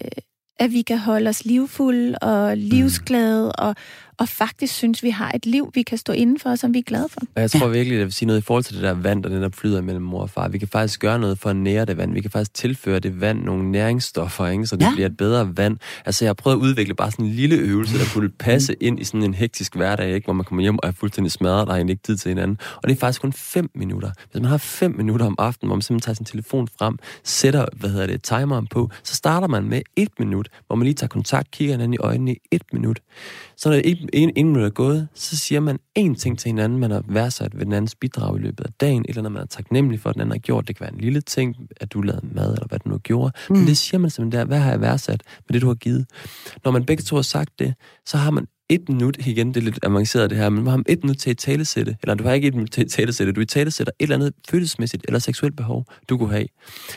at vi kan holde os livfulde og mm. livsglade og, og faktisk synes, vi har et liv, vi kan stå indenfor, som vi er glade for. Og jeg tror virkelig, at jeg vil sige noget i forhold til det der vand, der den der flyder mellem mor og far. Vi kan faktisk gøre noget for at nære det vand. Vi kan faktisk tilføre det vand nogle næringsstoffer, ikke? så det ja. bliver et bedre vand. Altså, jeg har prøvet at udvikle bare sådan en lille øvelse, der kunne passe ind i sådan en hektisk hverdag, ikke? hvor man kommer hjem og er fuldstændig smadret, der er egentlig ikke tid til hinanden. Og det er faktisk kun 5 minutter. Hvis man har 5 minutter om aftenen, hvor man simpelthen tager sin telefon frem, sætter, hvad hedder det, timeren på, så starter man med et minut, hvor man lige tager kontakt, kigger hinanden i øjnene i et minut. Så når en, en, en minut er gået, så siger man én ting til hinanden, man har værdsat ved den andens bidrag i løbet af dagen, eller når man er taknemmelig for, at den anden har gjort. Det kan være en lille ting, at du lavede mad, eller hvad du nu gjorde. Mm. Men det siger man simpelthen der, hvad har jeg værdsat med det, du har givet? Når man begge to har sagt det, så har man et minut, igen, det er lidt avanceret det her, men du har et minut til at talesætte, eller du har ikke et minut til at talesætte, du i talesætter et eller andet følelsesmæssigt eller seksuelt behov, du kunne have.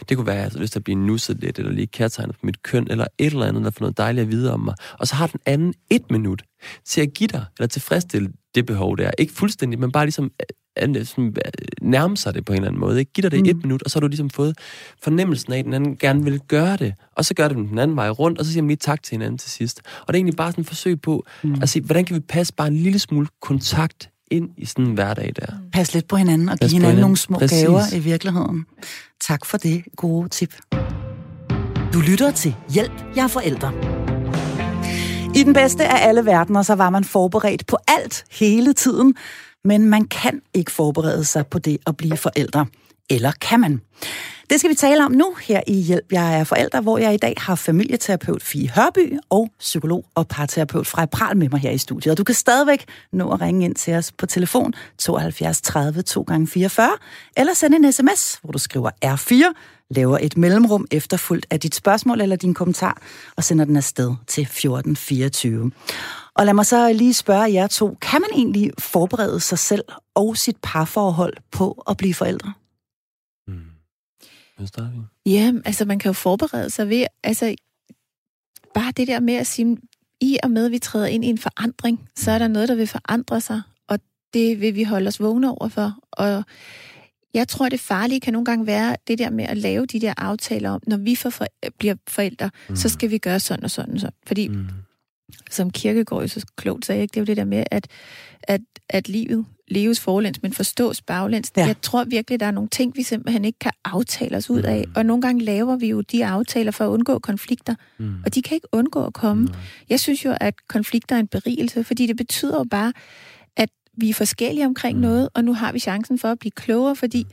Det kunne være, at jeg har lyst til at blive nusset lidt, eller lige kærtegnet på mit køn, eller et eller andet, der får noget dejligt at vide om mig. Og så har den anden et minut til at give dig, eller tilfredsstille det behov der. Ikke fuldstændig, men bare ligesom sådan, øh, nærme sig det på en eller anden måde. Ikke? Giv dig det mm. et minut, og så har du ligesom fået fornemmelsen af, at den anden gerne vil gøre det. Og så gør det den anden vej rundt, og så siger man lige tak til hinanden til sidst. Og det er egentlig bare sådan et forsøg på mm. at se, hvordan kan vi passe bare en lille smule kontakt ind i sådan en hverdag der. Mm. Pas lidt på hinanden og give hinanden, hinanden nogle små Præcis. gaver i virkeligheden. Tak for det gode tip. Du lytter til Hjælp, jeg er forældre. I den bedste af alle verdener, så var man forberedt på alt hele tiden men man kan ikke forberede sig på det at blive forældre. Eller kan man? Det skal vi tale om nu her i Hjælp, jeg er forældre, hvor jeg i dag har familieterapeut Fie Hørby og psykolog og parterapeut fra Pral med mig her i studiet. Og du kan stadigvæk nå at ringe ind til os på telefon 72 30 2 x 44 eller sende en sms, hvor du skriver R4, laver et mellemrum efterfuldt af dit spørgsmål eller din kommentar og sender den afsted til 1424. Og lad mig så lige spørge jer to, kan man egentlig forberede sig selv og sit parforhold på at blive forældre? Mm. Hvad Ja, altså man kan jo forberede sig ved, altså bare det der med at sige, i og med at vi træder ind i en forandring, så er der noget, der vil forandre sig, og det vil vi holde os vågne over for. Og jeg tror, det farlige kan nogle gange være det der med at lave de der aftaler om, når vi for, bliver forældre, mm. så skal vi gøre sådan og sådan og sådan. Fordi mm som Kirkegaard så klogt sagde, ikke? det er jo det der med, at, at, at livet leves forlæns, men forstås baglæns. Ja. Jeg tror virkelig, der er nogle ting, vi simpelthen ikke kan aftale os ud af. Mm. Og nogle gange laver vi jo de aftaler for at undgå konflikter. Mm. Og de kan ikke undgå at komme. Mm. Jeg synes jo, at konflikter er en berigelse, fordi det betyder jo bare, vi er forskellige omkring mm. noget, og nu har vi chancen for at blive klogere, fordi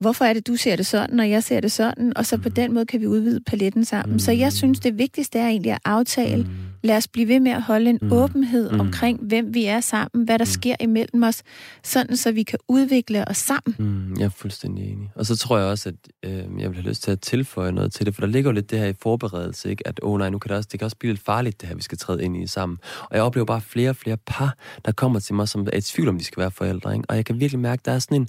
hvorfor er det, du ser det sådan, og jeg ser det sådan, og så på mm. den måde kan vi udvide paletten sammen. Mm. Så jeg mm. synes, det vigtigste er egentlig at aftale, mm. Lad os blive ved med at holde en Mm. åbenhed Mm. omkring, hvem vi er sammen, hvad der Mm. sker imellem os, sådan så vi kan udvikle os sammen. Mm, jeg er fuldstændig enig. Og så tror jeg også, at øh, jeg vil have lyst til at tilføje noget til det, for der ligger jo lidt det her i forberedelse, ikke? at oh, nej, nu kan det, også, det kan også blive lidt farligt, det her, vi skal træde ind i sammen. Og jeg oplever bare flere og flere par, der kommer til mig, som er i tvivl om, de skal være forældre. Ikke? Og jeg kan virkelig mærke, at der er sådan en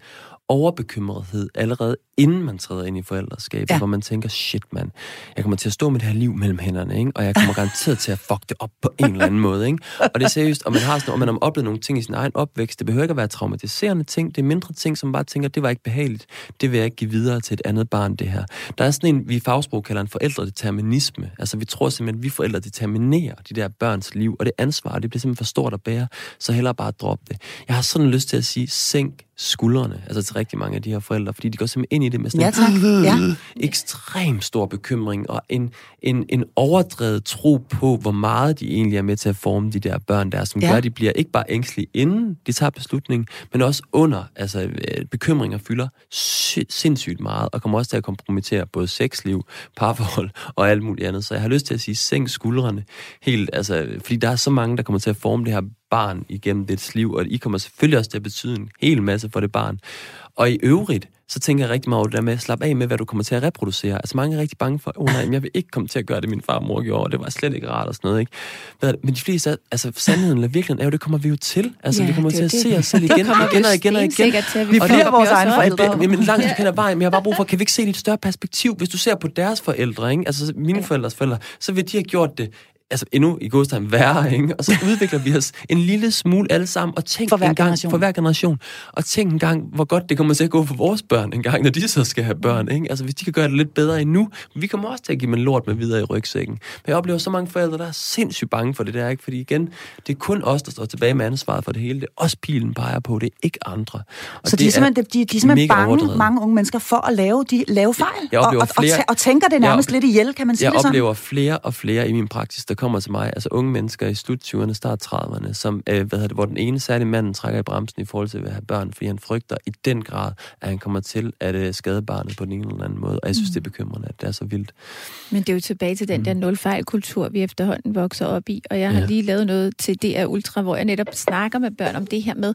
overbekymrethed allerede inden man træder ind i forældreskabet, Ja. hvor man tænker, shit mand, jeg kommer til at stå med det her liv mellem hænderne, ikke? og jeg kommer garanteret til at fuck det op på en eller anden måde. Ikke? Og det er seriøst, og man har, sådan, og man har oplevet nogle ting i sin egen opvækst. Det behøver ikke at være traumatiserende ting, det er mindre ting, som bare tænker, det var ikke behageligt. Det vil jeg ikke give videre til et andet barn, det her. Der er sådan en, vi i fagsprog kalder en forældredeterminisme. Altså vi tror simpelthen, at vi forældre determinerer de der børns liv, og det ansvar, det bliver simpelthen for stort at bære, så hellere bare drop det. Jeg har sådan lyst til at sige, sænk skuldrene, altså til rigtig mange af de her forældre, fordi de går simpelthen ind i det med sådan Ja, en tak. Ja. ekstrem stor bekymring og en, en, en overdrevet tro på, hvor meget de egentlig er med til at forme de der børn der, som Ja. gør, at de bliver ikke bare ængstlige inden de tager beslutningen, men også under. Altså øh, bekymringer fylder sy- sindssygt meget, og kommer også til at kompromittere både sexliv, parforhold og alt muligt andet. Så jeg har lyst til at sige, sænk skuldrene helt, altså, fordi der er så mange, der kommer til at forme det her barn igennem dets liv, og I kommer selvfølgelig også til at betyde en hel masse for det barn. Og i øvrigt, så tænker jeg rigtig meget over det der med at slappe af med, hvad du kommer til at reproducere. Altså mange er rigtig bange for, åh oh, nej, jeg vil ikke komme til at gøre det, min far og mor gjorde, og det var slet ikke rart og sådan noget, ikke? Men de fleste, altså sandheden eller virkeligheden er jo, det kommer vi jo til. Altså Ja, vi kommer til at se os selv igen kommer og igen vi og igen og igen. til, Vi og bliver vores egne forældre. Og, men langt hen ad vejen, men jeg har bare brug for, kan vi ikke se det i et større perspektiv? Hvis du ser på deres forældre, ikke? altså mine forældres forældre, så vil de have gjort det altså endnu i godstegn værre, ikke? Og så udvikler vi os en lille smule alle sammen, og tænk For hver en gang, generation. for hver generation, og tænk en gang, hvor godt det kommer til at gå for vores børn en gang, når de så skal have børn, ikke? Altså hvis de kan gøre det lidt bedre endnu, vi kommer også til at give dem en lort med videre i rygsækken. Men jeg oplever så mange forældre, der er sindssygt bange for det der, ikke? Fordi igen, det er kun os, der står tilbage med ansvaret for det hele. Det er os, pilen peger på, det er ikke andre. Og Så de er simpelthen, de, de er simpelthen bange, overdrevet. mange unge mennesker, for at lave, de, lave fejl. Jeg og, oplever og, og, flere- tæ- og tænker det nærmest Jeg- lidt ihjel, kan man sige Jeg det sådan? oplever flere og flere i min praksis, der kommer til mig, altså unge mennesker i slut 20'erne, start 30'erne, som, øh, hvad hedder det, hvor den ene særlige manden trækker i bremsen i forhold til at have børn, fordi han frygter i den grad, at han kommer til at øh, skade barnet på den ene eller anden måde. Og jeg synes, mm. det er bekymrende, at det er så vildt. Men det er jo tilbage til den der nulfejlkultur, vi efterhånden vokser op i. Og jeg har Ja. lige lavet noget til DR Ultra, hvor jeg netop snakker med børn om det her med,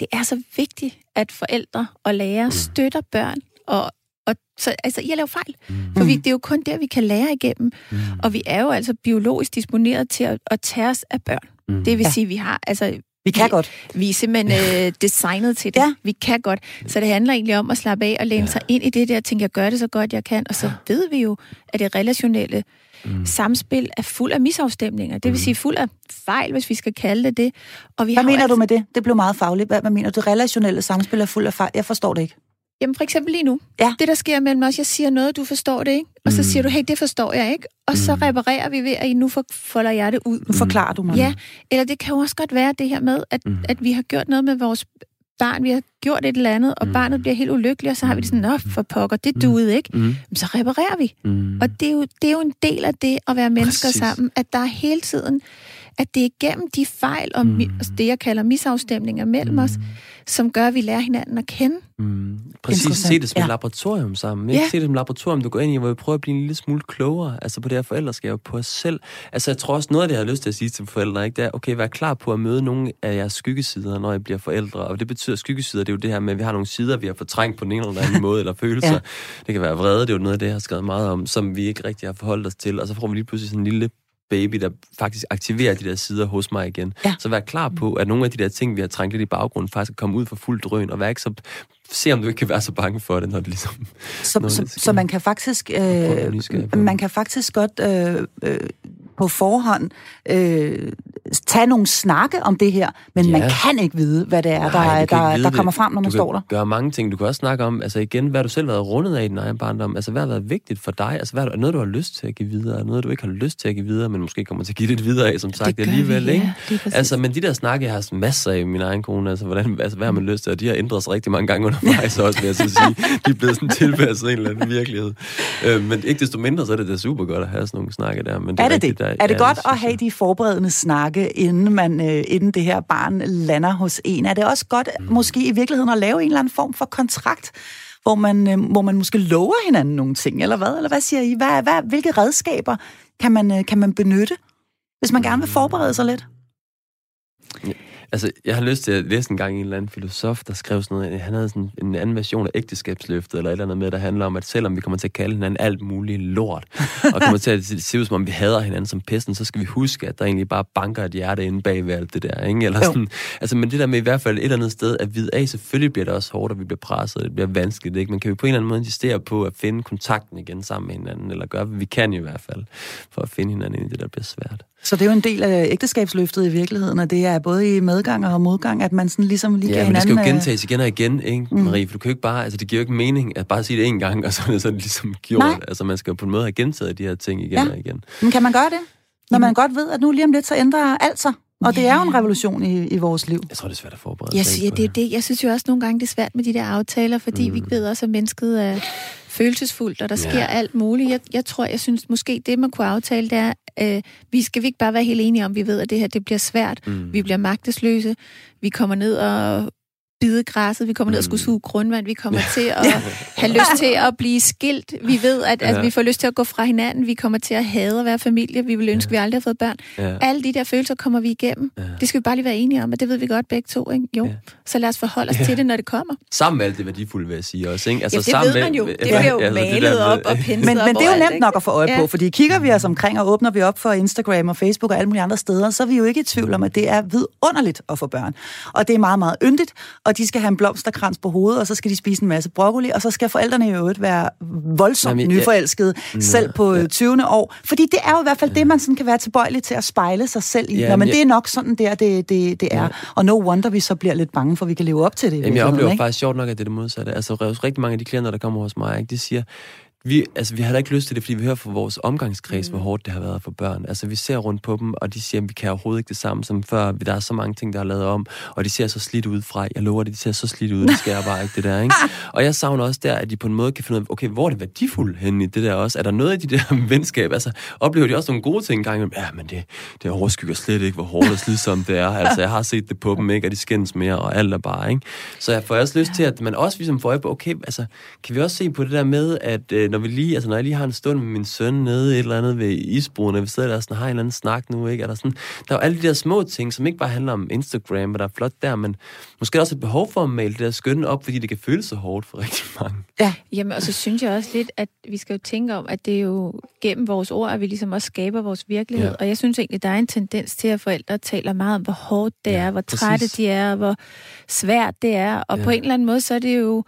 det er så vigtigt, at forældre og lærere støtter børn og og så, altså, I har lavet fejl. Mm. For vi, det er jo kun der, vi kan lære igennem. Mm. Og vi er jo altså biologisk disponeret til at, at tage os af børn. Mm. Det vil Ja. sige, vi har, altså, Vi kan godt. vi er simpelthen øh, designet til det. Ja. Vi kan godt. Så det handler egentlig om at slappe af og læne Ja. sig ind i det der, og tænke, jeg gør det så godt, jeg kan. Og så ved vi jo, at det relationelle mm. samspil er fuld af misafstemninger. Det vil sige fuld af fejl, hvis vi skal kalde det det. Og vi Hvad har mener du altså- med det? Det blev meget fagligt. Hvad, hvad mener du? Det relationelle samspil er fuld af fejl. Jeg forstår det ikke. Jamen for eksempel lige nu. Ja. Det, der sker mellem os, jeg siger noget, du forstår det ikke. Og så Mm. siger du, hey, det forstår jeg ikke. Og så reparerer vi ved, at nu for- folder jeg det ud. Nu forklarer du mig. Ja, eller det kan jo også godt være det her med, at, Mm. at vi har gjort noget med vores barn, vi har gjort et eller andet, og Mm. barnet bliver helt ulykkelig, og så har vi det sådan, nå, for pokker, det duede ikke. Mm. Men så reparerer vi. Mm. Og det er, jo, det er jo en del af det at være mennesker Præcis. sammen, at der er hele tiden, at det er igennem de fejl og Mm. mm. det, jeg kalder misafstemninger mellem os, som gør, at vi lærer hinanden at kende. Mm. Præcis, se det som Ja. et laboratorium sammen. Ikke? Ja. Se det som et laboratorium, du går ind i, hvor vi prøver at blive en lille smule klogere altså på det her forældreskab på os selv. Altså jeg tror også, noget af det, jeg har lyst til at sige til forældre, ikke, det er, okay, vær klar på at møde nogle af jeres skyggesider, når I bliver forældre. Og det betyder, at skyggesider, det er jo det her med, at vi har nogle sider, vi har fortrængt på den ene eller anden måde, eller følelser. Ja. Det kan være vrede, det er jo noget af det, jeg har skrevet meget om, som vi ikke rigtig har forholdt os til. Og så får vi lige pludselig sådan en lille baby, der faktisk aktiverer de der sider hos mig igen. Ja. Så vær klar på, at nogle af de der ting, vi har trængt lidt i baggrunden, faktisk er kommet ud for fuld drøn, og vær ikke så se om du ikke kan være så bange for det, når det ligesom... Så, så, så man kan faktisk øh, man kan faktisk godt øh, øh, på forhånd øh, tage nogle snakke om det her, men Ja. man kan ikke vide, hvad det er, Nej, der, du ikke der, der det. kommer frem, når man du står der. gøre mange ting. Du kan også snakke om, altså igen, hvad har du selv været rundet af i din egen barndom? Altså, hvad har været vigtigt for dig? Altså, hvad er noget, du har lyst til at give videre? Noget, du ikke har lyst til at give videre, men måske kommer til at give lidt videre af, som sagt, gør alligevel, vi, ikke? ja, præcis. Altså, men de der snakke, jeg har masser af i min egen kone, altså, hvordan, altså, hvad har man lyst til? Og de har ændret sig rigtig mange gange undervejs også, vil jeg så sige. De er blevet sådan tilpasset en eller anden virkelighed. Øh, men ikke desto mindre, så er det da super godt at have sådan nogle snakke der. Men Er det rigtigt, det? Der, Er det ja, godt at have de forberedende snakke, inden, man, øh, inden det her barn lander hos en? Er det også godt Mm. måske i virkeligheden at lave en eller anden form for kontrakt, hvor man, øh, hvor man måske lover hinanden nogle ting, eller hvad? Eller hvad siger I? Hvad, hvad, hvilke redskaber kan man, øh, kan man benytte, hvis man gerne vil forberede sig lidt? Altså, jeg har lyst til at læse en gang en eller anden filosof, der skrev sådan noget. Han havde sådan en anden version af ægteskabsløftet, eller et eller andet med, der handler om, at selvom vi kommer til at kalde hinanden alt muligt lort, og kommer til at se ud som om vi hader hinanden som pesten, så skal vi huske, at der egentlig bare banker et hjerte inde bag ved alt det der, ikke? Eller sådan, altså, men det der med i hvert fald et eller andet sted, at vide af, selvfølgelig bliver det også hårdt, og vi bliver presset, og det bliver vanskeligt, ikke? Men kan vi på en eller anden måde insistere på at finde kontakten igen sammen med hinanden, eller gøre, hvad vi kan i hvert fald, for at finde hinanden i det, der bliver svært. Så det er jo en del af ægteskabsløftet i virkeligheden, og det er både i medgang og modgang, at man sådan ligesom lige Ja, kan men det skal hinanden... jo øh, gentages igen og igen, ikke, Marie? For du kan jo ikke bare, altså det giver jo ikke mening at bare sige det en gang, og så er det sådan ligesom gjort. Nej. Altså man skal jo på en måde have gentaget de her ting igen Ja. og igen. Men kan man gøre det? Når man godt ved, at nu lige om lidt, så ændrer alt sig. Og det er jo en revolution i, i vores liv. Jeg tror, det er svært at forberede Jeg sig siger, det er det. Jeg synes jo også nogle gange, det er svært med de der aftaler, fordi mm. vi ved også, at mennesket er følelsesfuldt, og der sker Ja. alt muligt. Jeg, jeg tror, jeg synes måske, det man kunne aftale, det er, øh, vi skal vi ikke bare være helt enige om, vi ved, at det her det bliver svært. Mm. Vi bliver magtesløse. Vi kommer ned og bide græsset. Vi kommer ned og skulle Mm. suge grundvand. Vi kommer til at have lyst til at blive skilt. Vi ved, at, at Ja. vi får lyst til at gå fra hinanden. Vi kommer til at hade at være familie. Vi vil ønske, at vi aldrig har fået børn. Ja. Alle de der følelser kommer vi igennem. Ja. Det skal vi bare lige være enige om, og det ved vi godt begge to. Ikke? Jo, Ja. så lad os forholde os Ja. til det, når det kommer. Sammen med alt det værdifulde, vil jeg sige også, ikke? Altså, Ja, det sammen ved man jo. Med, Det bliver jo altså, det malet der op og penslet Men, op men det er jo nemt ikke? nok at få øje Ja. på, fordi kigger vi os omkring og åbner vi op for Instagram og Facebook og alle mulige andre steder, så er vi jo ikke i tvivl om, at det er vidunderligt at få børn. Og det er meget, meget yndigt, og de skal have en blomsterkrans på hovedet, og så skal de spise en masse broccoli, og så skal forældrene i øvrigt være voldsomt Jamen, ja. nyforelskede, selv på øh, 20. år. Fordi det er jo i hvert fald det, man sådan kan være tilbøjelig til at spejle sig selv i. Ja, Nå, men men det jeg- er nok sådan der, det, det, det er. Og no wonder, vi så bliver lidt bange for, vi kan leve op til det. Jamen, jeg oplever ikke? faktisk sjovt nok, at det er det modsatte. Altså, rigtig mange af de klienter, der kommer hos mig, ikke, de siger, vi, altså, vi har da ikke lyst til det, fordi vi hører fra vores omgangskreds, mm. hvor hårdt det har været for børn. Altså, vi ser rundt på dem, og de siger, at vi kan overhovedet ikke det samme som før. Der er så mange ting, der er lavet om, og de ser så slidt ud fra. Jeg lover det, de ser så slidt ud. Det skal jeg bare ikke, det der, ikke? Og jeg savner også der, at de på en måde kan finde ud af, okay, hvor er det værdifuldt henne i det der også? Er der noget af de der venskab? Altså, oplever de også nogle gode ting engang? Ja, men det, det overskygger slet ikke, hvor hårdt og slidsomt det er. Altså, jeg har set det på dem, ikke? Og de skændes mere, og alt er bare, ikke? Så jeg får også lyst til, at man også ligesom får øje på, okay, altså, kan vi også se på det der med, at øh, når vi lige, altså når jeg lige har en stund med min søn nede et eller andet ved isbroen, og vi sidder der og sådan, har en eller anden snak nu, ikke? Er der, sådan, der er jo alle de der små ting, som ikke bare handler om Instagram, og der er flot der, men måske også et behov for at male det der skønne op, fordi det kan føles så hårdt for rigtig mange. Jamen, og så synes jeg også lidt, at vi skal jo tænke om, at det er jo gennem vores ord, at vi ligesom også skaber vores virkelighed. Ja. Ja. Og jeg synes egentlig, der er en tendens til, at forældre taler meget om, hvor hårdt det Ja, er, hvor præcis. trætte de er, og hvor svært det er. Og Ja. på en eller anden måde, så er det jo...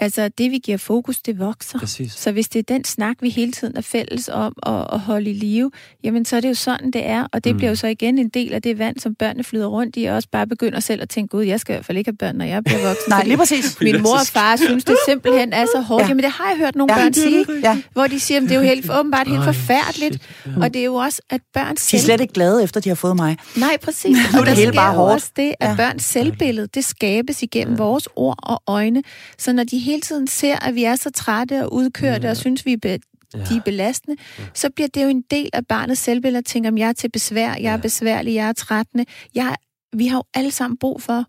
Altså, det vi giver fokus, det vokser. Præcis. Så hvis det er den snak, vi hele tiden er fælles om at, at holde i live, jamen så er det jo sådan, det er. Og det Mm. bliver jo så igen en del af det vand, som børnene flyder rundt i, og også bare begynder selv at tænke, gud, jeg skal i hvert fald ikke have børn, når jeg bliver voksen. Nej, lige præcis. Min mor og far synes, det simpelthen er så hårdt. Ja. Ja. Jamen, det har jeg hørt nogle Ja, ja, børn sige, Ja. hvor de siger, at det er jo helt, åbenbart helt Ej, forfærdeligt. shit. Og det er jo også, at børn De er selv... slet ikke glade efter, de har fået mig. Nej, præcis. Nu er Og det hele bare hårdt. også det, at Ja. ja. børns selvbillede, det skabes igennem ja. vores ord og øjne. Så når de hele tiden ser, at vi er så trætte og udkørte, Ja. og synes, vi er be- Ja. de er belastende, så bliver det jo en del af barnets selvbillede at tænke, om jeg er til besvær, jeg er Ja. besværlig, jeg er trættende. Jeg, vi har jo alle sammen brug for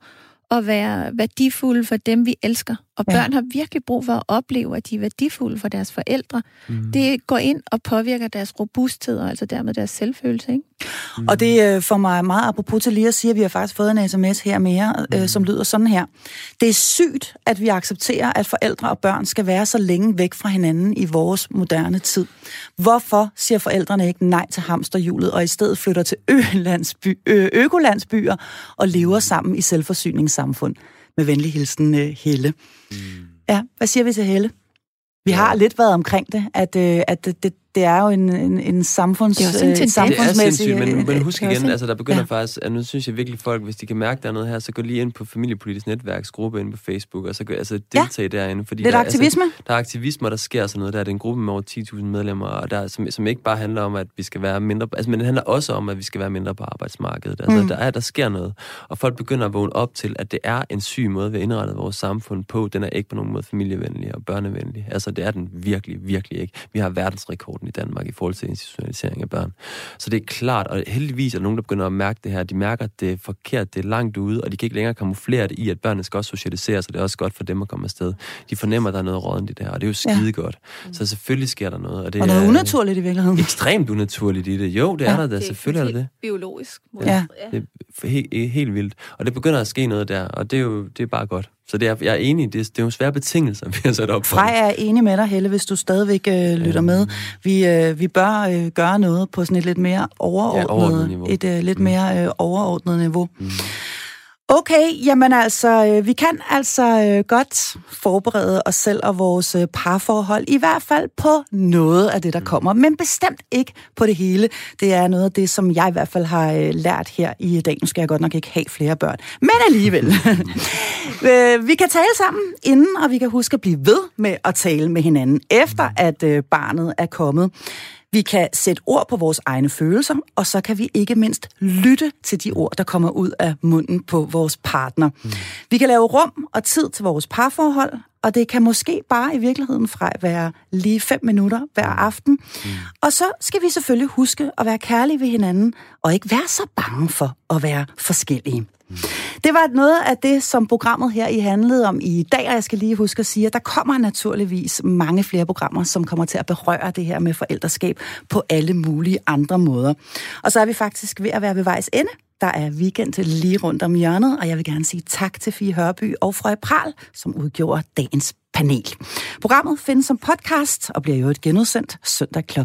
at være værdifulde for dem, vi elsker. Og Ja. børn har virkelig brug for at opleve, at de er værdifulde for deres forældre. Mm. Det går ind og påvirker deres robusthed, og altså dermed deres selvfølelse. Ikke? Mm. Og det øh, får mig meget apropos til lige at sige, at vi har faktisk fået en sms her mere, Mm. øh, som lyder sådan her. Det er sygt, at vi accepterer, at forældre og børn skal være så længe væk fra hinanden i vores moderne tid. Hvorfor siger forældrene ikke nej til hamsterhjulet, og i stedet flytter til ølandsby, ø, økolandsbyer og lever sammen i selvforsyningssamfund? Med venlig hilsen, øh, Helle. Mm. Ja, hvad siger vi til Helle? Vi har lidt været omkring det, at, øh, at det, det, det er jo en, en, en samfunds, Det er også en øh, tendens. Det er samfundsmæssig... sindssygt, men, øh, men husk er igen, en- altså der begynder ja. faktisk, at nu synes jeg virkelig folk, hvis de kan mærke, der er noget her, så gå lige ind på familiepolitisk netværksgruppe inde på Facebook, og så gå, altså deltage ja. derinde. Fordi Lidt der, aktivisme? Altså, der er aktivisme, og der sker sådan noget der. Det er en gruppe med over 10.000 medlemmer, og der, som, som ikke bare handler om, at vi skal være mindre, altså, men det handler også om, at vi skal være mindre på arbejdsmarkedet. Altså, mm. der, er, der sker noget, og folk begynder at vågne op til, at det er en syg måde, vi har indrettet vores samfund på. Den er ikke på nogen måde familievenlig og børnevenlig. Altså, det er den virkelig, virkelig ikke. Vi har verdensrekord dagsordenen i Danmark i forhold til institutionalisering af børn. Så det er klart, og heldigvis er der nogen, der begynder at mærke det her. De mærker, at det er forkert, det er langt ude, og de kan ikke længere kamuflere det i, at børnene skal også socialiseres, og det er også godt for dem at komme afsted. De fornemmer, at der er noget rådent i det her, og det er jo skide ja. godt. Så selvfølgelig sker der noget. Og, det og noget er unaturligt i virkeligheden. Ekstremt unaturligt i det. Jo, det ja. er der da. Selvfølgelig er det det. Biologisk. Ja. Det er helt, helt vildt. Og det begynder at ske noget der, og det er jo det er bare godt. Så det er, jeg er enig, det er, det er jo svære betingelser, vi har sat op for Frej er enig med dig, Helle, hvis du stadigvæk øh, lytter med. Vi, øh, vi bør øh, gøre noget på sådan et lidt mere overordnet, ja, overordnet niveau. et øh, lidt mm. mere øh, overordnet niveau. Mm. Okay, jamen altså, øh, vi kan altså øh, godt forberede os selv og vores øh, parforhold, i hvert fald på noget af det, der mm. kommer, men bestemt ikke på det hele. Det er noget af det, som jeg i hvert fald har lært her i dag. Nu skal jeg godt nok ikke have flere børn, men alligevel. vi kan tale sammen inden, og vi kan huske at blive ved med at tale med hinanden, efter at barnet er kommet. Vi kan sætte ord på vores egne følelser, og så kan vi ikke mindst lytte til de ord, der kommer ud af munden på vores partner. Mm. Vi kan lave rum og tid til vores parforhold, og det kan måske bare i virkeligheden fra være lige fem minutter hver aften. Mm. Og så skal vi selvfølgelig huske at være kærlige ved hinanden, og ikke være så bange for at være forskellige. Det var noget af det, som programmet her i handlede om i dag, og jeg skal lige huske at sige, at der kommer naturligvis mange flere programmer, som kommer til at berøre det her med forældreskab på alle mulige andre måder. Og så er vi faktisk ved at være ved vejs ende. Der er weekend lige rundt om hjørnet, og jeg vil gerne sige tak til Fie Hørby og Frøje Pral, som udgjorde dagens panel. Programmet findes som podcast og bliver jo et genudsendt søndag kl.